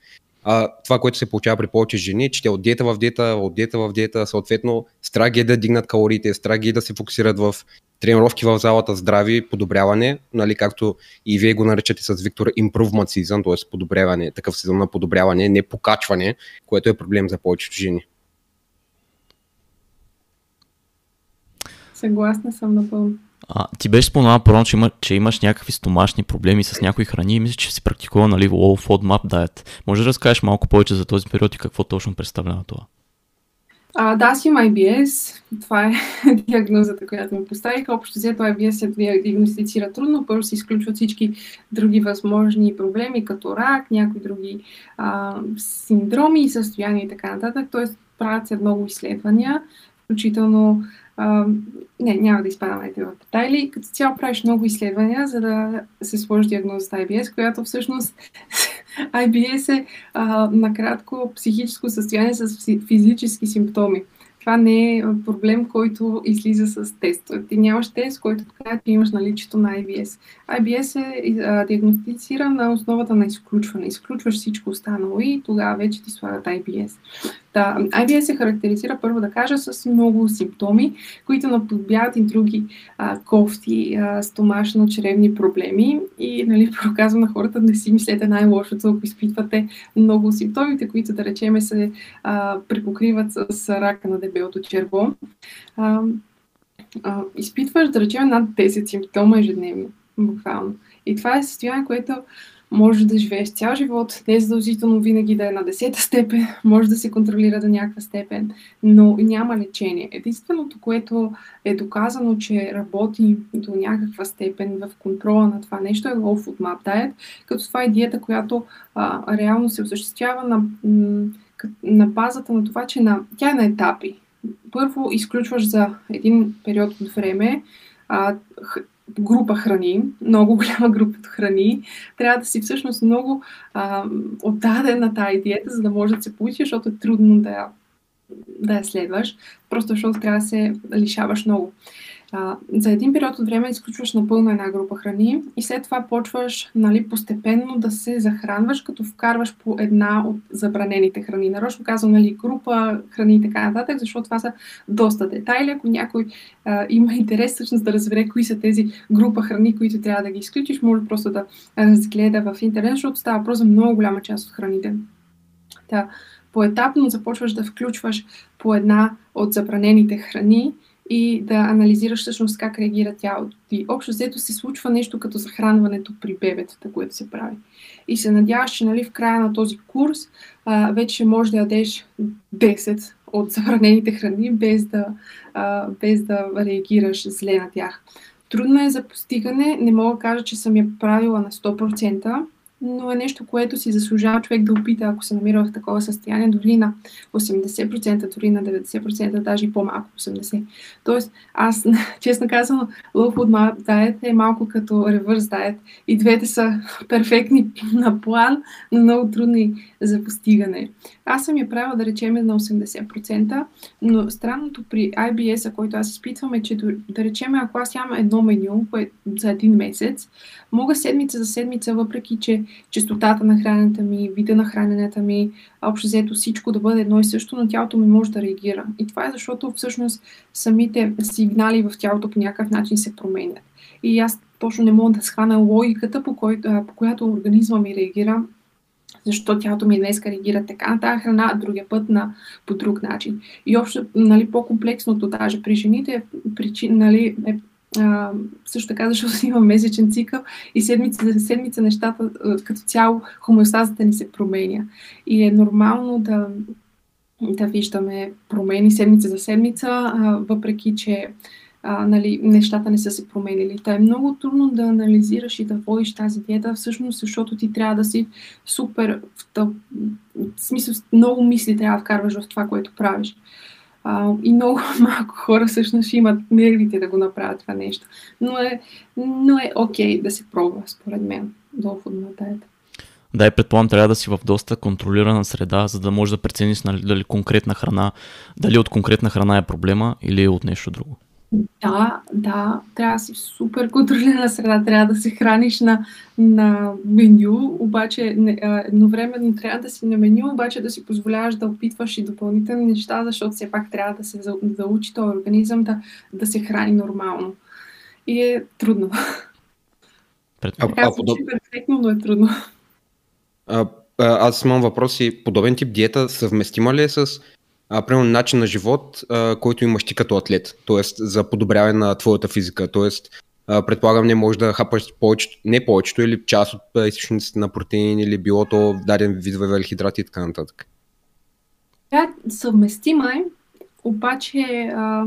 А, това, което се получава при повече жени, че те от диета в диета, от диета в диета, съответно, страги е да дигнат калориите, страги е да се фокусират в тренировки в залата, здрави, подобряване, нали, както и вие го наричате с Виктор improvement season, т.е. подобряване, такъв сезон на подобряване, не покачване, което е проблем за повечето жени. Съгласна съм напълно. А, ти беше споменала първо, че, има, че имаш някакви стомашни проблеми с някои храни и мисля, че си практикува нали, low FODMAP diet. Може да разкажеш малко повече за този период и какво точно представлява това? А, да, аз имам IBS. Това е диагнозата, която му поставих. Общо взето IBS се диагностицира трудно. Първо се изключват всички други възможни проблеми, като рак, някои други а, синдроми състояния и така нататък. Тоест правят се много изследвания, включително а, не, няма да изпадаме в детайли. Като цяло правиш много изследвания, за да се сложи диагнозата IBS, която всъщност IBS е а, накратко психическо състояние с физически симптоми. Това не е проблем, който излиза с тест. Ти нямаш тест, който казва, че имаш наличието на IBS. IBS е а, диагностициран на основата на изключване. Изключваш всичко останало и тогава вече ти слагат IBS. Да, IBS се характеризира, първо да кажа, с много симптоми, които наподобяват и други а, кофти, а, стомашно-чревни проблеми. И нали, проказвам на хората да си мислете най-лошото, ако изпитвате много симптомите, които да речеме се а, припокриват с, с рака на дебелото черво. А, а, изпитваш, да речем, над 10 симптома ежедневно, буквално. И това е състояние, което може да живееш цял живот, не е задължително винаги да е на десета степен, може да се контролира до някаква степен, но няма лечение. Единственото, което е доказано, че работи до някаква степен в контрола на това нещо е Low Food Map Diet, като това е диета, която а, реално се осъществява на, на базата на това, че на, тя е на етапи. Първо изключваш за един период от време а, група храни, много голяма група храни, трябва да си всъщност много а, отдаден на тази диета, за да може да се получи, защото е трудно да я, да я следваш, просто защото трябва да се лишаваш много. А, за един период от време изключваш напълно една група храни и след това почваш нали, постепенно да се захранваш, като вкарваш по една от забранените храни. Нарочно казвам нали, група храни и така нататък, защото това са доста детайли. Ако някой а, има интерес всъщност да разбере кои са тези група храни, които трябва да ги изключиш, може просто да разгледа в интернет, защото става просто за много голяма част от храните. Та, поетапно започваш да включваш по една от забранените храни и да анализираш всъщност как реагира тялото ти. Общо взето се случва нещо като захранването при бебетата, което се прави. И се надяваш, че нали, в края на този курс а, вече можеш да ядеш 10 от забранените храни, без да, а, без да реагираш зле на тях. Трудно е за постигане, не мога да кажа, че съм я правила на 100%, но е нещо, което си заслужава човек да опита, ако се намира в такова състояние, дори на 80%, дори на 90%, даже и по-малко 80%. Тоест, аз, честно казвам, Low Food Diet е малко като Reverse Diet. И двете са перфектни на план, но много трудни за постигане. Аз съм я правила, да речем, на 80%, но странното при IBS, който аз изпитвам е, че да речем, ако аз ям едно меню за един месец, мога седмица за седмица, въпреки че частотата на храненето ми, вида на храненето ми, общо взето всичко да бъде едно и също, но тялото ми може да реагира. И това е защото всъщност самите сигнали в тялото по някакъв начин се променят. И аз точно не мога да схвана логиката, по, кой, по която организма ми реагира защо тялото ми днес реагира така на тази храна, а другия път на, по друг начин. И общо, нали, по-комплексното даже при жените е, причин, нали, е а, също така, защото имам месечен цикъл и седмица за седмица нещата като цяло хомеостазата ни се променя. И е нормално да, да виждаме промени седмица за седмица, а, въпреки че а, нали, нещата не са се променили. Та е много трудно да анализираш и да водиш тази диета, всъщност защото ти трябва да си супер, в, тъп, в смисъл много мисли трябва да вкарваш в това, което правиш. А, и много малко хора всъщност имат нервите да го направят това нещо. Но е, но е окей да се пробва, според мен, доходна диета. Да, и предполагам, трябва да си в доста контролирана среда, за да можеш да прецениш нали, дали конкретна храна, дали от конкретна храна е проблема или от нещо друго. Да, да, трябва да си в супер контролирана среда, трябва да се храниш на, на меню, обаче не, едновременно трябва да си на меню, обаче да си позволяваш да опитваш и допълнителни неща, защото все пак трябва да се заучи този организъм да, да се храни нормално. И е трудно. А, така перфектно, но е трудно. А, аз имам въпроси. Подобен тип диета съвместима ли е с а, примерно начин на живот, а, който имаш ти като атлет, т.е. за подобряване на твоята физика, т.е. предполагам не можеш да хапаш повечето, не повечето или част от източниците на протеин или било то даден вид въглехидрати и така нататък. Тя съвместима е, обаче а,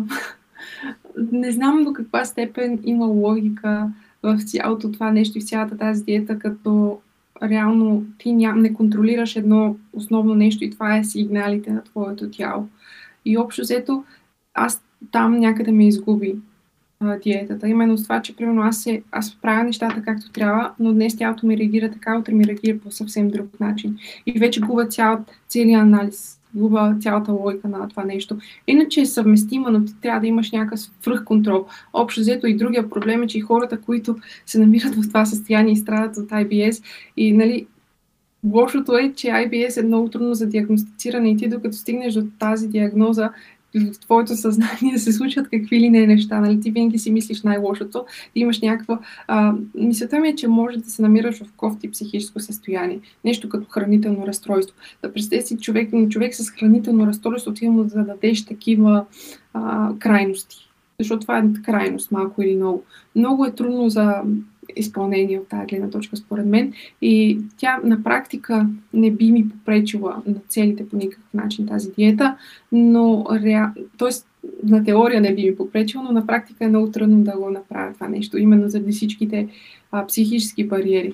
не знам до каква степен има логика в цялото това нещо и цялата тази диета, като реално ти ням, не контролираш едно основно нещо и това е сигналите на твоето тяло. И общо взето, аз там някъде ме изгуби а, диетата. Именно с това, че примерно аз, се, аз правя нещата както трябва, но днес тялото ми реагира така, утре ми реагира по съвсем друг начин. И вече губя цял, целият анализ губа цялата логика на това нещо. Иначе е съвместима, но ти трябва да имаш някакъв свръхконтрол. Общо взето и другия проблем е, че и хората, които се намират в това състояние и страдат от IBS и нали, Лошото е, че IBS е много трудно за диагностициране и ти докато стигнеш до тази диагноза, в твоето съзнание се случват какви ли не неща. Нали? Ти винаги си мислиш най-лошото. Ти имаш някаква... А, мисълта ми е, че може да се намираш в кофти психическо състояние. Нещо като хранително разстройство. Да представи си човек, човек с хранително разстройство, ти му да дадеш такива а, крайности. Защото това е крайност, малко или много. Много е трудно за изпълнение от тази гледна точка, според мен. И тя на практика не би ми попречила на целите по никакъв начин тази диета, но ре... Тоест, на теория не би ми попречила, но на практика е много трудно да го направя това нещо, именно заради всичките а, психически бариери.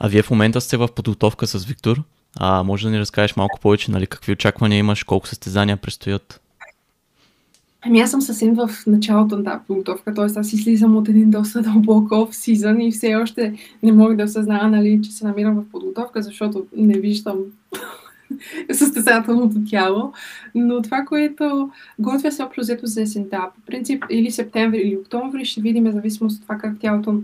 А вие в момента сте в подготовка с Виктор. А може да ни разкажеш малко повече, нали, какви очаквания имаш, колко състезания предстоят? Ами аз съм съвсем в началото на тази подготовка, т.е. аз излизам от един доста дълбок оф сезон и все още не мога да осъзная, нали, че се намирам в подготовка, защото не виждам състезателното тяло. Но това, което готвя се общо взето за есента, по принцип или септември, или октомври, ще видим, зависимост от това как тялото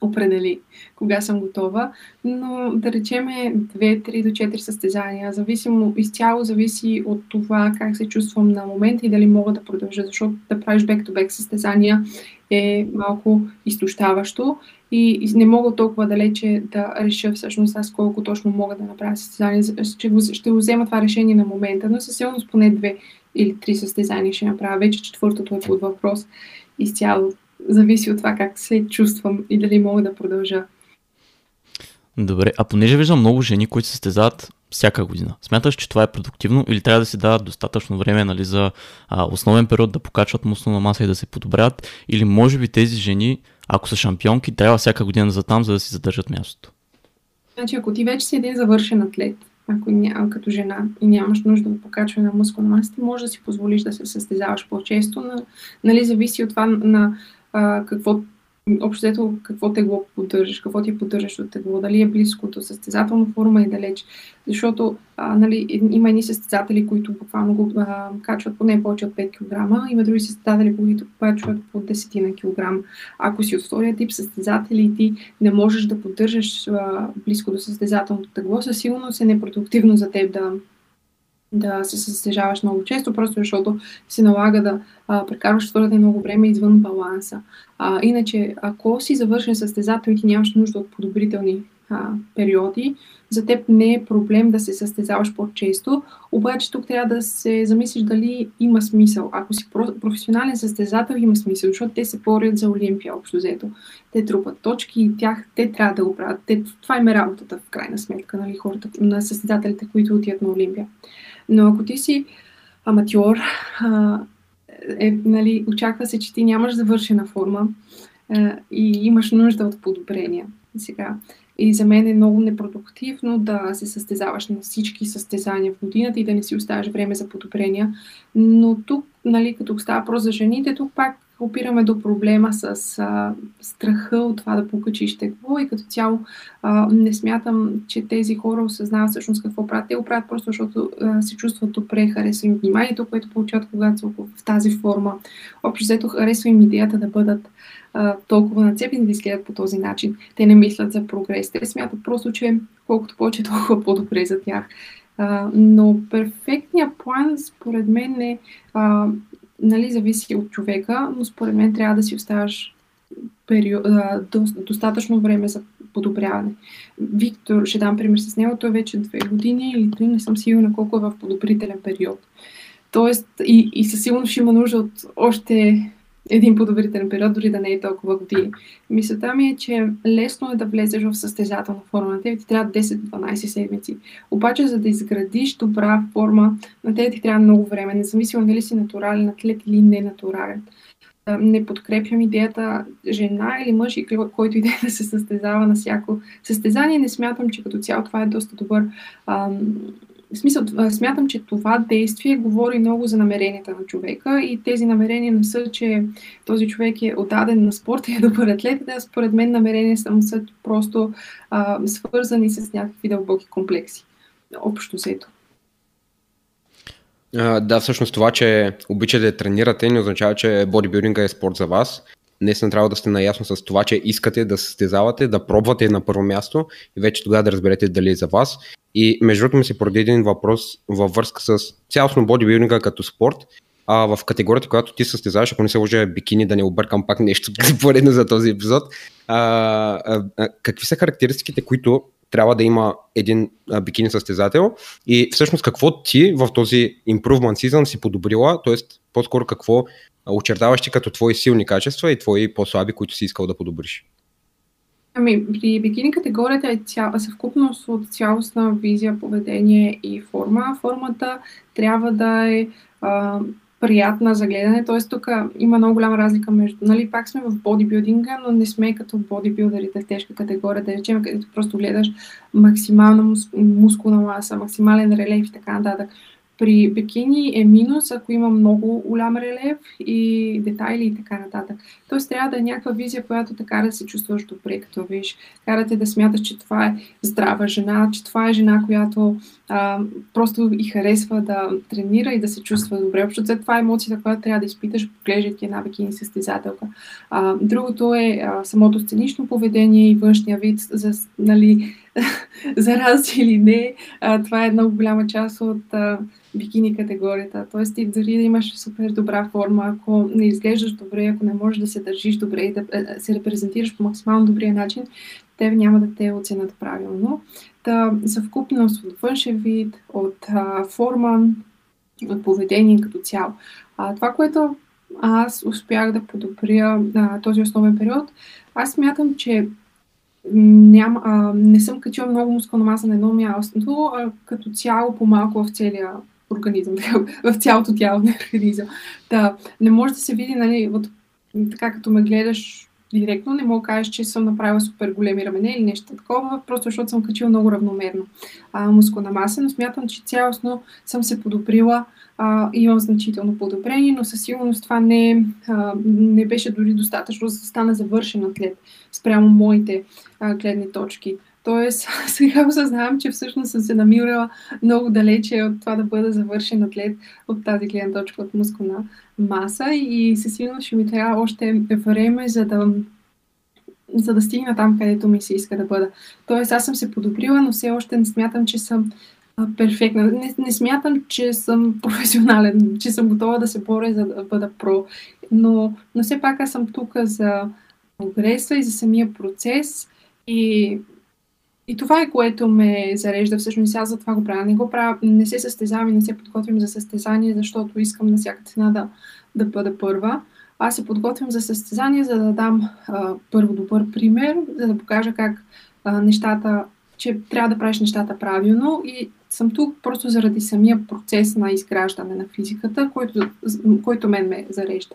определи кога съм готова, но да речеме 2-3 до 4 състезания, зависимо, изцяло зависи от това как се чувствам на момента и дали мога да продължа, защото да правиш бек-то-бек състезания е малко изтощаващо и не мога толкова далече да реша всъщност аз колко точно мога да направя състезание. Ще ще го взема това решение на момента, но със сигурност поне две или три състезания ще направя. Вече четвъртото е под въпрос изцяло зависи от това как се чувствам и дали мога да продължа. Добре, а понеже виждам много жени, които се състезават всяка година, смяташ, че това е продуктивно или трябва да си дадат достатъчно време нали, за а, основен период да покачват мускулна маса и да се подобрят? Или може би тези жени, ако са шампионки, трябва всяка година за там, за да си задържат мястото? Значи, ако ти вече си един завършен атлет, ако няма като жена и нямаш нужда от покачване на мускулна маса, ти можеш да си позволиш да се състезаваш по-често. На, нали, зависи от това на а, какво общо какво тегло поддържаш, какво ти е поддържащо тегло, дали е близко до състезателна форма и далеч. Защото а, нали, има едни състезатели, които буквално го а, качват поне повече от 5 кг, има други състезатели, които качват по 10 на килограм. Ако си от втория тип състезатели и ти не можеш да поддържаш а, близко до състезателното тегло, със сигурност е непродуктивно за теб да, да се състежаваш много често, просто защото се налага да а, прекарваш твърде много време извън баланса. А, иначе, ако си завършен състезател и ти нямаш нужда от подобрителни а, периоди, за теб не е проблем да се състезаваш по-често, обаче тук трябва да се замислиш дали има смисъл. Ако си професионален състезател, има смисъл, защото те се борят за Олимпия, общо взето. Те трупат точки и тях, те трябва да го правят. Те, това им е работата, в крайна сметка, нали, хората, на състезателите, които отиват на Олимпия. Но ако ти си аматьор, е, нали, очаква се, че ти нямаш завършена форма е, и имаш нужда от подобрения. Сега, и за мен е много непродуктивно да се състезаваш на всички състезания в годината и да не си оставаш време за подобрения. Но тук, нали, като става про за жените, тук пак опираме до проблема с а, страха от това да покачиш тегло и като цяло а, не смятам, че тези хора осъзнават всъщност какво правят. Те го правят просто защото а, се чувстват добре, харесва им вниманието, което получават когато са в тази форма. Общо взето харесва им идеята да бъдат а, толкова нацепени да изгледат по този начин. Те не мислят за прогрес. Те смятат просто, че колкото повече, толкова по-добре за тях. А, но перфектният план, според мен, е а, нали, зависи от човека, но според мен трябва да си оставаш период, а, до, достатъчно време за подобряване. Виктор, ще дам пример с него, той вече две години или три, не съм сигурна колко е в подобрителен период. Тоест, и, и със сигурност ще има нужда от още един подобрителен период, дори да не е толкова години. Мисълта ми е, че лесно е да влезеш в състезателна форма. На тебе ти трябва 10-12 седмици. Обаче, за да изградиш добра форма, на тебе ти трябва много време, независимо дали си натурален атлет или не натурален. Не подкрепям идеята жена или мъж, който идея да се състезава на всяко състезание. Не смятам, че като цяло това е доста добър ам, в смисъл, смятам, че това действие говори много за намеренията на човека и тези намерения не са, че този човек е отдаден на спорта и е добър атлет, да, според мен намерения са, са просто а, свързани с някакви дълбоки комплекси. Общо взето. да, всъщност това, че обичате да тренирате, не означава, че бодибилдинга е спорт за вас. Наистина трябва да сте наясно с това, че искате да състезавате, да пробвате на първо място и вече тогава да разберете дали е за вас. И между другото ми се поради един въпрос във връзка с цялостно бодибилдинга като спорт. А в категорията, която ти състезаваш, ако не се лъжа бикини, да не объркам пак нещо поредно за този епизод, а, а, а, какви са характеристиките, които трябва да има един а, бикини състезател и всъщност какво ти в този improvement season си подобрила, т.е. по-скоро какво очертаваш ти като твои силни качества и твои по-слаби, които си искал да подобриш? Ами, при бикини категорията е ця... съвкупност от цялостна визия, поведение и форма. Формата трябва да е а, приятна за гледане, т.е. тук има много голяма разлика между, нали, пак сме в бодибилдинга, но не сме като бодибилдерите в тежка категория, да речем, където просто гледаш максимална мус... мускулна маса, максимален релеф и така нататък. При бикини е минус, ако има много голям релеф и детайли и така нататък. Тоест трябва да е някаква визия, която така да се чувстваш добре, като виж. Кара те да смяташ, че това е здрава жена, че това е жена, която а, просто и харесва да тренира и да се чувства добре. Общо това е емоцията, която трябва да изпиташ, поглеждайки една бикини състезателка. А, другото е а, самото сценично поведение и външния вид, за, нали, за или не. А, това е много голяма част от а, бикини категорията. Тоест ти дори да имаш супер добра форма, ако не изглеждаш добре, ако не можеш да се държиш добре и да се репрезентираш по максимално добрия начин, те няма да те оценят правилно. Та, съвкупност от външен вид, от а, форма, от поведение като цяло. А, това, което аз успях да подобря а, този основен период, аз смятам, че ням, а, не съм качила много мускулна маса на едно място, а като цяло по-малко в целия организъм, в цялото тяло на организъм. Да, не може да се види, нали, от, така като ме гледаш директно, не мога да кажеш, че съм направила супер големи рамене или нещо такова, просто защото съм качила много равномерно а, мускулна маса, но смятам, че цялостно съм се подобрила а, имам значително подобрение, но със сигурност това не, а, не беше дори достатъчно за да стана завършен атлет спрямо моите а, гледни точки. Тоест, сега осъзнавам, че всъщност съм се намирала много далече от това да бъда завършен атлет от тази гледна точка от мускулна маса и със сигурност ще ми трябва още време, за да за да стигна там, където ми се иска да бъда. Тоест, аз съм се подобрила, но все още не смятам, че съм перфектна. Не, не смятам, че съм професионален, че съм готова да се боря за да бъда про, но, но все пак аз съм тук за прогреса и за самия процес и, и това е което ме зарежда. Всъщност аз за това го правя. Не го правя, не се състезавам и не се подготвям за състезание, защото искам на всяка цена да, да бъда първа. Аз се подготвям за състезание, за да дам а, първо добър пример, за да покажа как а, нещата, че трябва да правиш нещата правилно и съм тук просто заради самия процес на изграждане на физиката, който, който мен ме зарежда.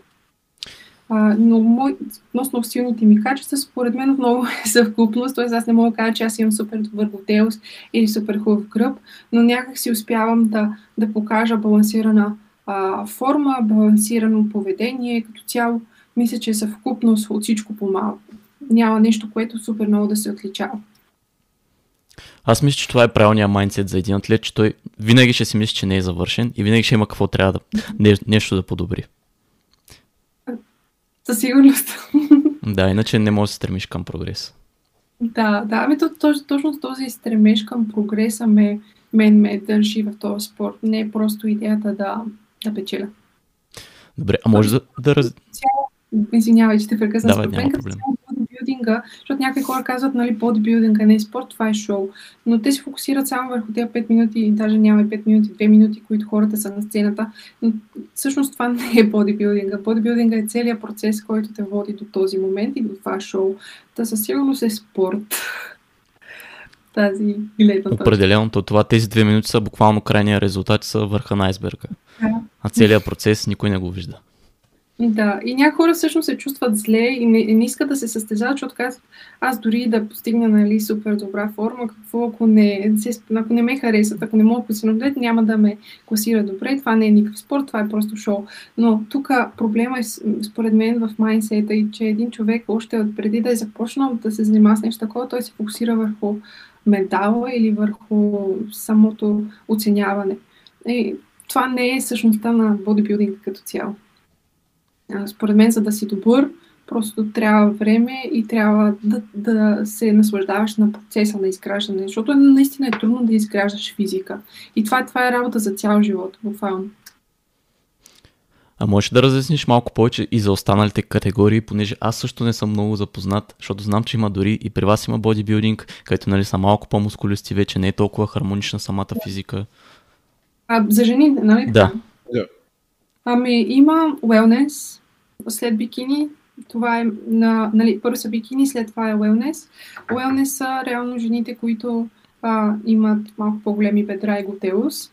А, но мой, относно силните ми качества, според мен отново е съвкупност, т.е. аз не мога да кажа, че аз имам супер добър готелс или супер хубав гръб, но някак си успявам да, да покажа балансирана а, форма, балансирано поведение като цяло. Мисля, че е съвкупност от всичко по-малко. Няма нещо, което супер много да се отличава. Аз мисля, че това е правилният майндсет за един атлет, че той винаги ще си мисли, че не е завършен и винаги ще има какво трябва да не, нещо да подобри. Със сигурност. Да, иначе не можеш да се стремиш към прогрес. Да, да, ами то, точно, точно този стремеж към прогреса ме, мен ме държи в този спорт. Не е просто идеята да, да печеля. Добре, а може да, да раз... Извинявай, че те прекъсвам. Давай, няма проблем бодибилдинга, защото някои хора казват, нали, бодибилдинга не е спорт, това е шоу. Но те се фокусират само върху тези 5 минути, даже няма 5 минути, 2 минути, които хората са на сцената. Но всъщност това не е бодибилдинга. Бодибилдинга е целият процес, който те води до този момент и до това шоу. Та със сигурност е спорт. Тази гледна Определено, то това тези две минути са буквално крайния резултат, са върха на айсберга. Да. А целият процес никой не го вижда. Да, и някои хора всъщност се чувстват зле и не, не искат да се състезават, защото казват, аз дори да постигна нали, супер добра форма, какво ако не, ако не ме харесат, ако не мога да се няма да ме класира добре, това не е никакъв спорт, това е просто шоу. Но тук проблема е според мен в майнсета и че един човек още преди да е започнал да се занимава с нещо такова, той се фокусира върху ментала или върху самото оценяване. И това не е същността на бодибилдинг като цяло според мен, за да си добър, просто трябва време и трябва да, да се наслаждаваш на процеса на изграждане, защото наистина е трудно да изграждаш физика. И това, това е работа за цял живот, буквално. А можеш да разясниш малко повече и за останалите категории, понеже аз също не съм много запознат, защото знам, че има дори и при вас има бодибилдинг, където нали, са малко по-мускулисти, вече не е толкова хармонична самата физика. А за жени, нали? Да. Ами има wellness, след бикини. Това е на, нали, първо са бикини, след това е уелнес. Уелнес са реално жените, които а, имат малко по-големи бедра и готеус.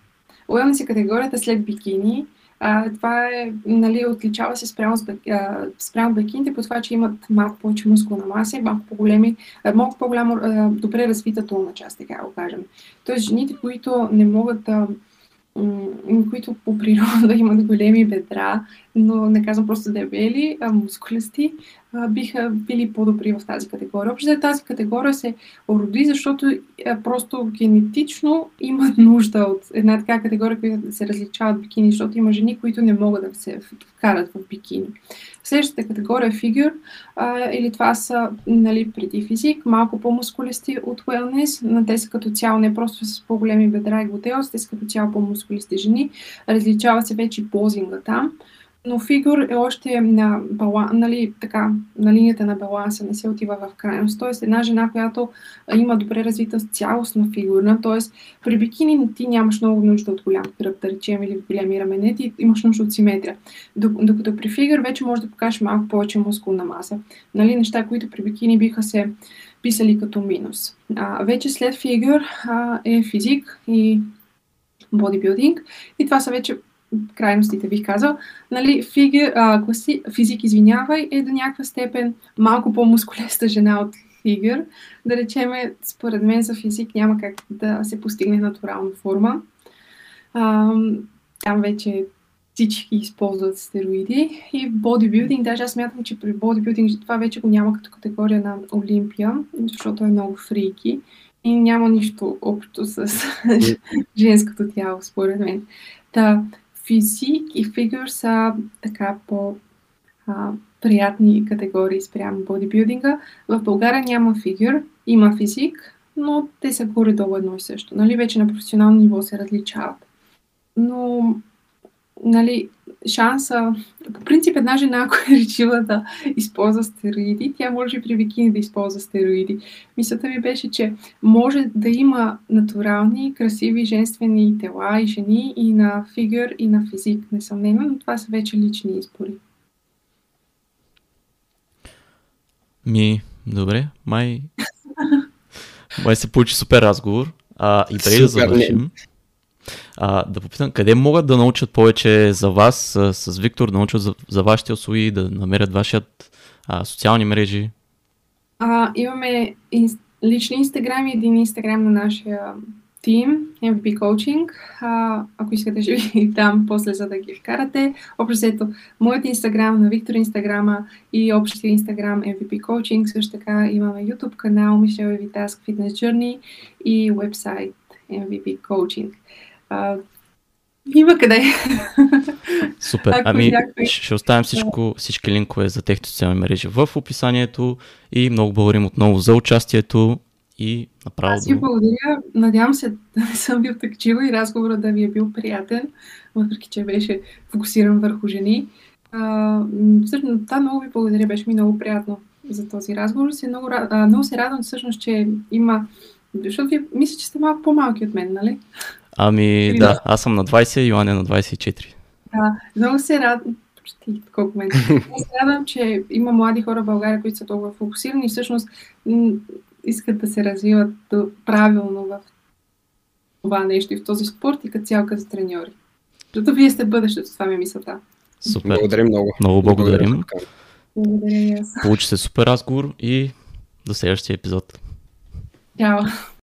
Уелнес е категорията след бикини. А, това е, нали, отличава се спрямо, спрямо бикините по това, че имат малко повече мускулна маса и малко по-големи, малко по-голямо, добре развита тулна част, така го кажем. Тоест, жените, които не могат да които по природа имат големи бедра, но не казвам просто дебели, а мускулести, биха били по-добри в тази категория. Общо тази категория се роди, защото просто генетично имат нужда от една така категория, която да се различава от бикини, защото има жени, които не могат да се вкарат в бикини. Следващата категория е фигюр, или това са нали, преди физик, малко по-мускулисти от wellness, на те са като цяло не просто с по-големи бедра и готелс, те са като цяло по-мускулисти жени, различава се вече позинга там но фигур е още на, бала, нали, така, на линията на баланса, не се отива в крайност. Тоест една жена, която има добре развита цялостна фигурна, т.е. при бикини ти нямаш много нужда от голям кръп, да речем, или големи рамене, ти имаш нужда от симетрия. Докато при фигур вече може да покажеш малко повече мускулна маса. Нали, неща, които при бикини биха се писали като минус. А, вече след фигур а, е физик и бодибилдинг. И това са вече крайностите, бих казал. Нали, фиги, а, класи, физик, извинявай, е до някаква степен малко по-мускулеста жена от фигър. Да речеме, според мен за физик няма как да се постигне натурална форма. А, там вече всички използват стероиди. И в бодибилдинг, даже аз смятам, че при бодибилдинг това вече го няма като категория на Олимпия, защото е много фрики и няма нищо общо с женското тяло, според мен. Та, физик и фигур са така по а, приятни категории спрямо бодибилдинга. В България няма фигур, има физик, но те са горе-долу едно и също. Нали, вече на професионално ниво се различават. Но нали, шанса, по принцип една жена, ако е решила да използва стероиди, тя може и при бикини да използва стероиди. Мисълта ми беше, че може да има натурални, красиви, женствени тела и жени и на фигур, и на физик, несъмнено, но това са вече лични избори. Ми, добре, май... май се получи супер разговор. А, и преди да завършим, а, да попитам, къде могат да научат повече за вас с, с Виктор, да научат за, за вашите услуги, да намерят вашият а, социални мрежи? А, имаме ин, лични инстаграм и един инстаграм на нашия тим, MVP Coaching. А, ако искате, ще ви дам после, за да ги вкарате. Общо моят инстаграм, на Виктор инстаграма и общия инстаграм MVP Coaching. Също така имаме YouTube канал Michelle Vitask Fitness Journey и вебсайт MVP Coaching. А, има къде. Супер. Ако ами, някой... ще оставим всичко, всички линкове за техните социални мрежи в описанието и много благодарим отново за участието и направо. Аз ви благодаря. Надявам се да не съм бил такчива и разговорът да ви е бил приятен, въпреки че беше фокусиран върху жени. А, всъщност, да, много ви благодаря. Беше ми много приятно за този разговор. Се много, а, много се радвам всъщност, че има защото вие мисля, че сте малко по-малки от мен, нали? Ами Или да, аз съм на 20, Йоан е на 24. Да, много се радвам. Почти колко мен. Много се радвам, че има млади хора в България, които са толкова фокусирани и всъщност искат да се развиват правилно в това нещо и в този спорт и като цяло като треньори. Защото вие сте бъдещето, това ми е мисълта. Супер. Благодарим много. Много благодарим. Благодаря и аз. Получи се супер разговор и до следващия епизод. Чао.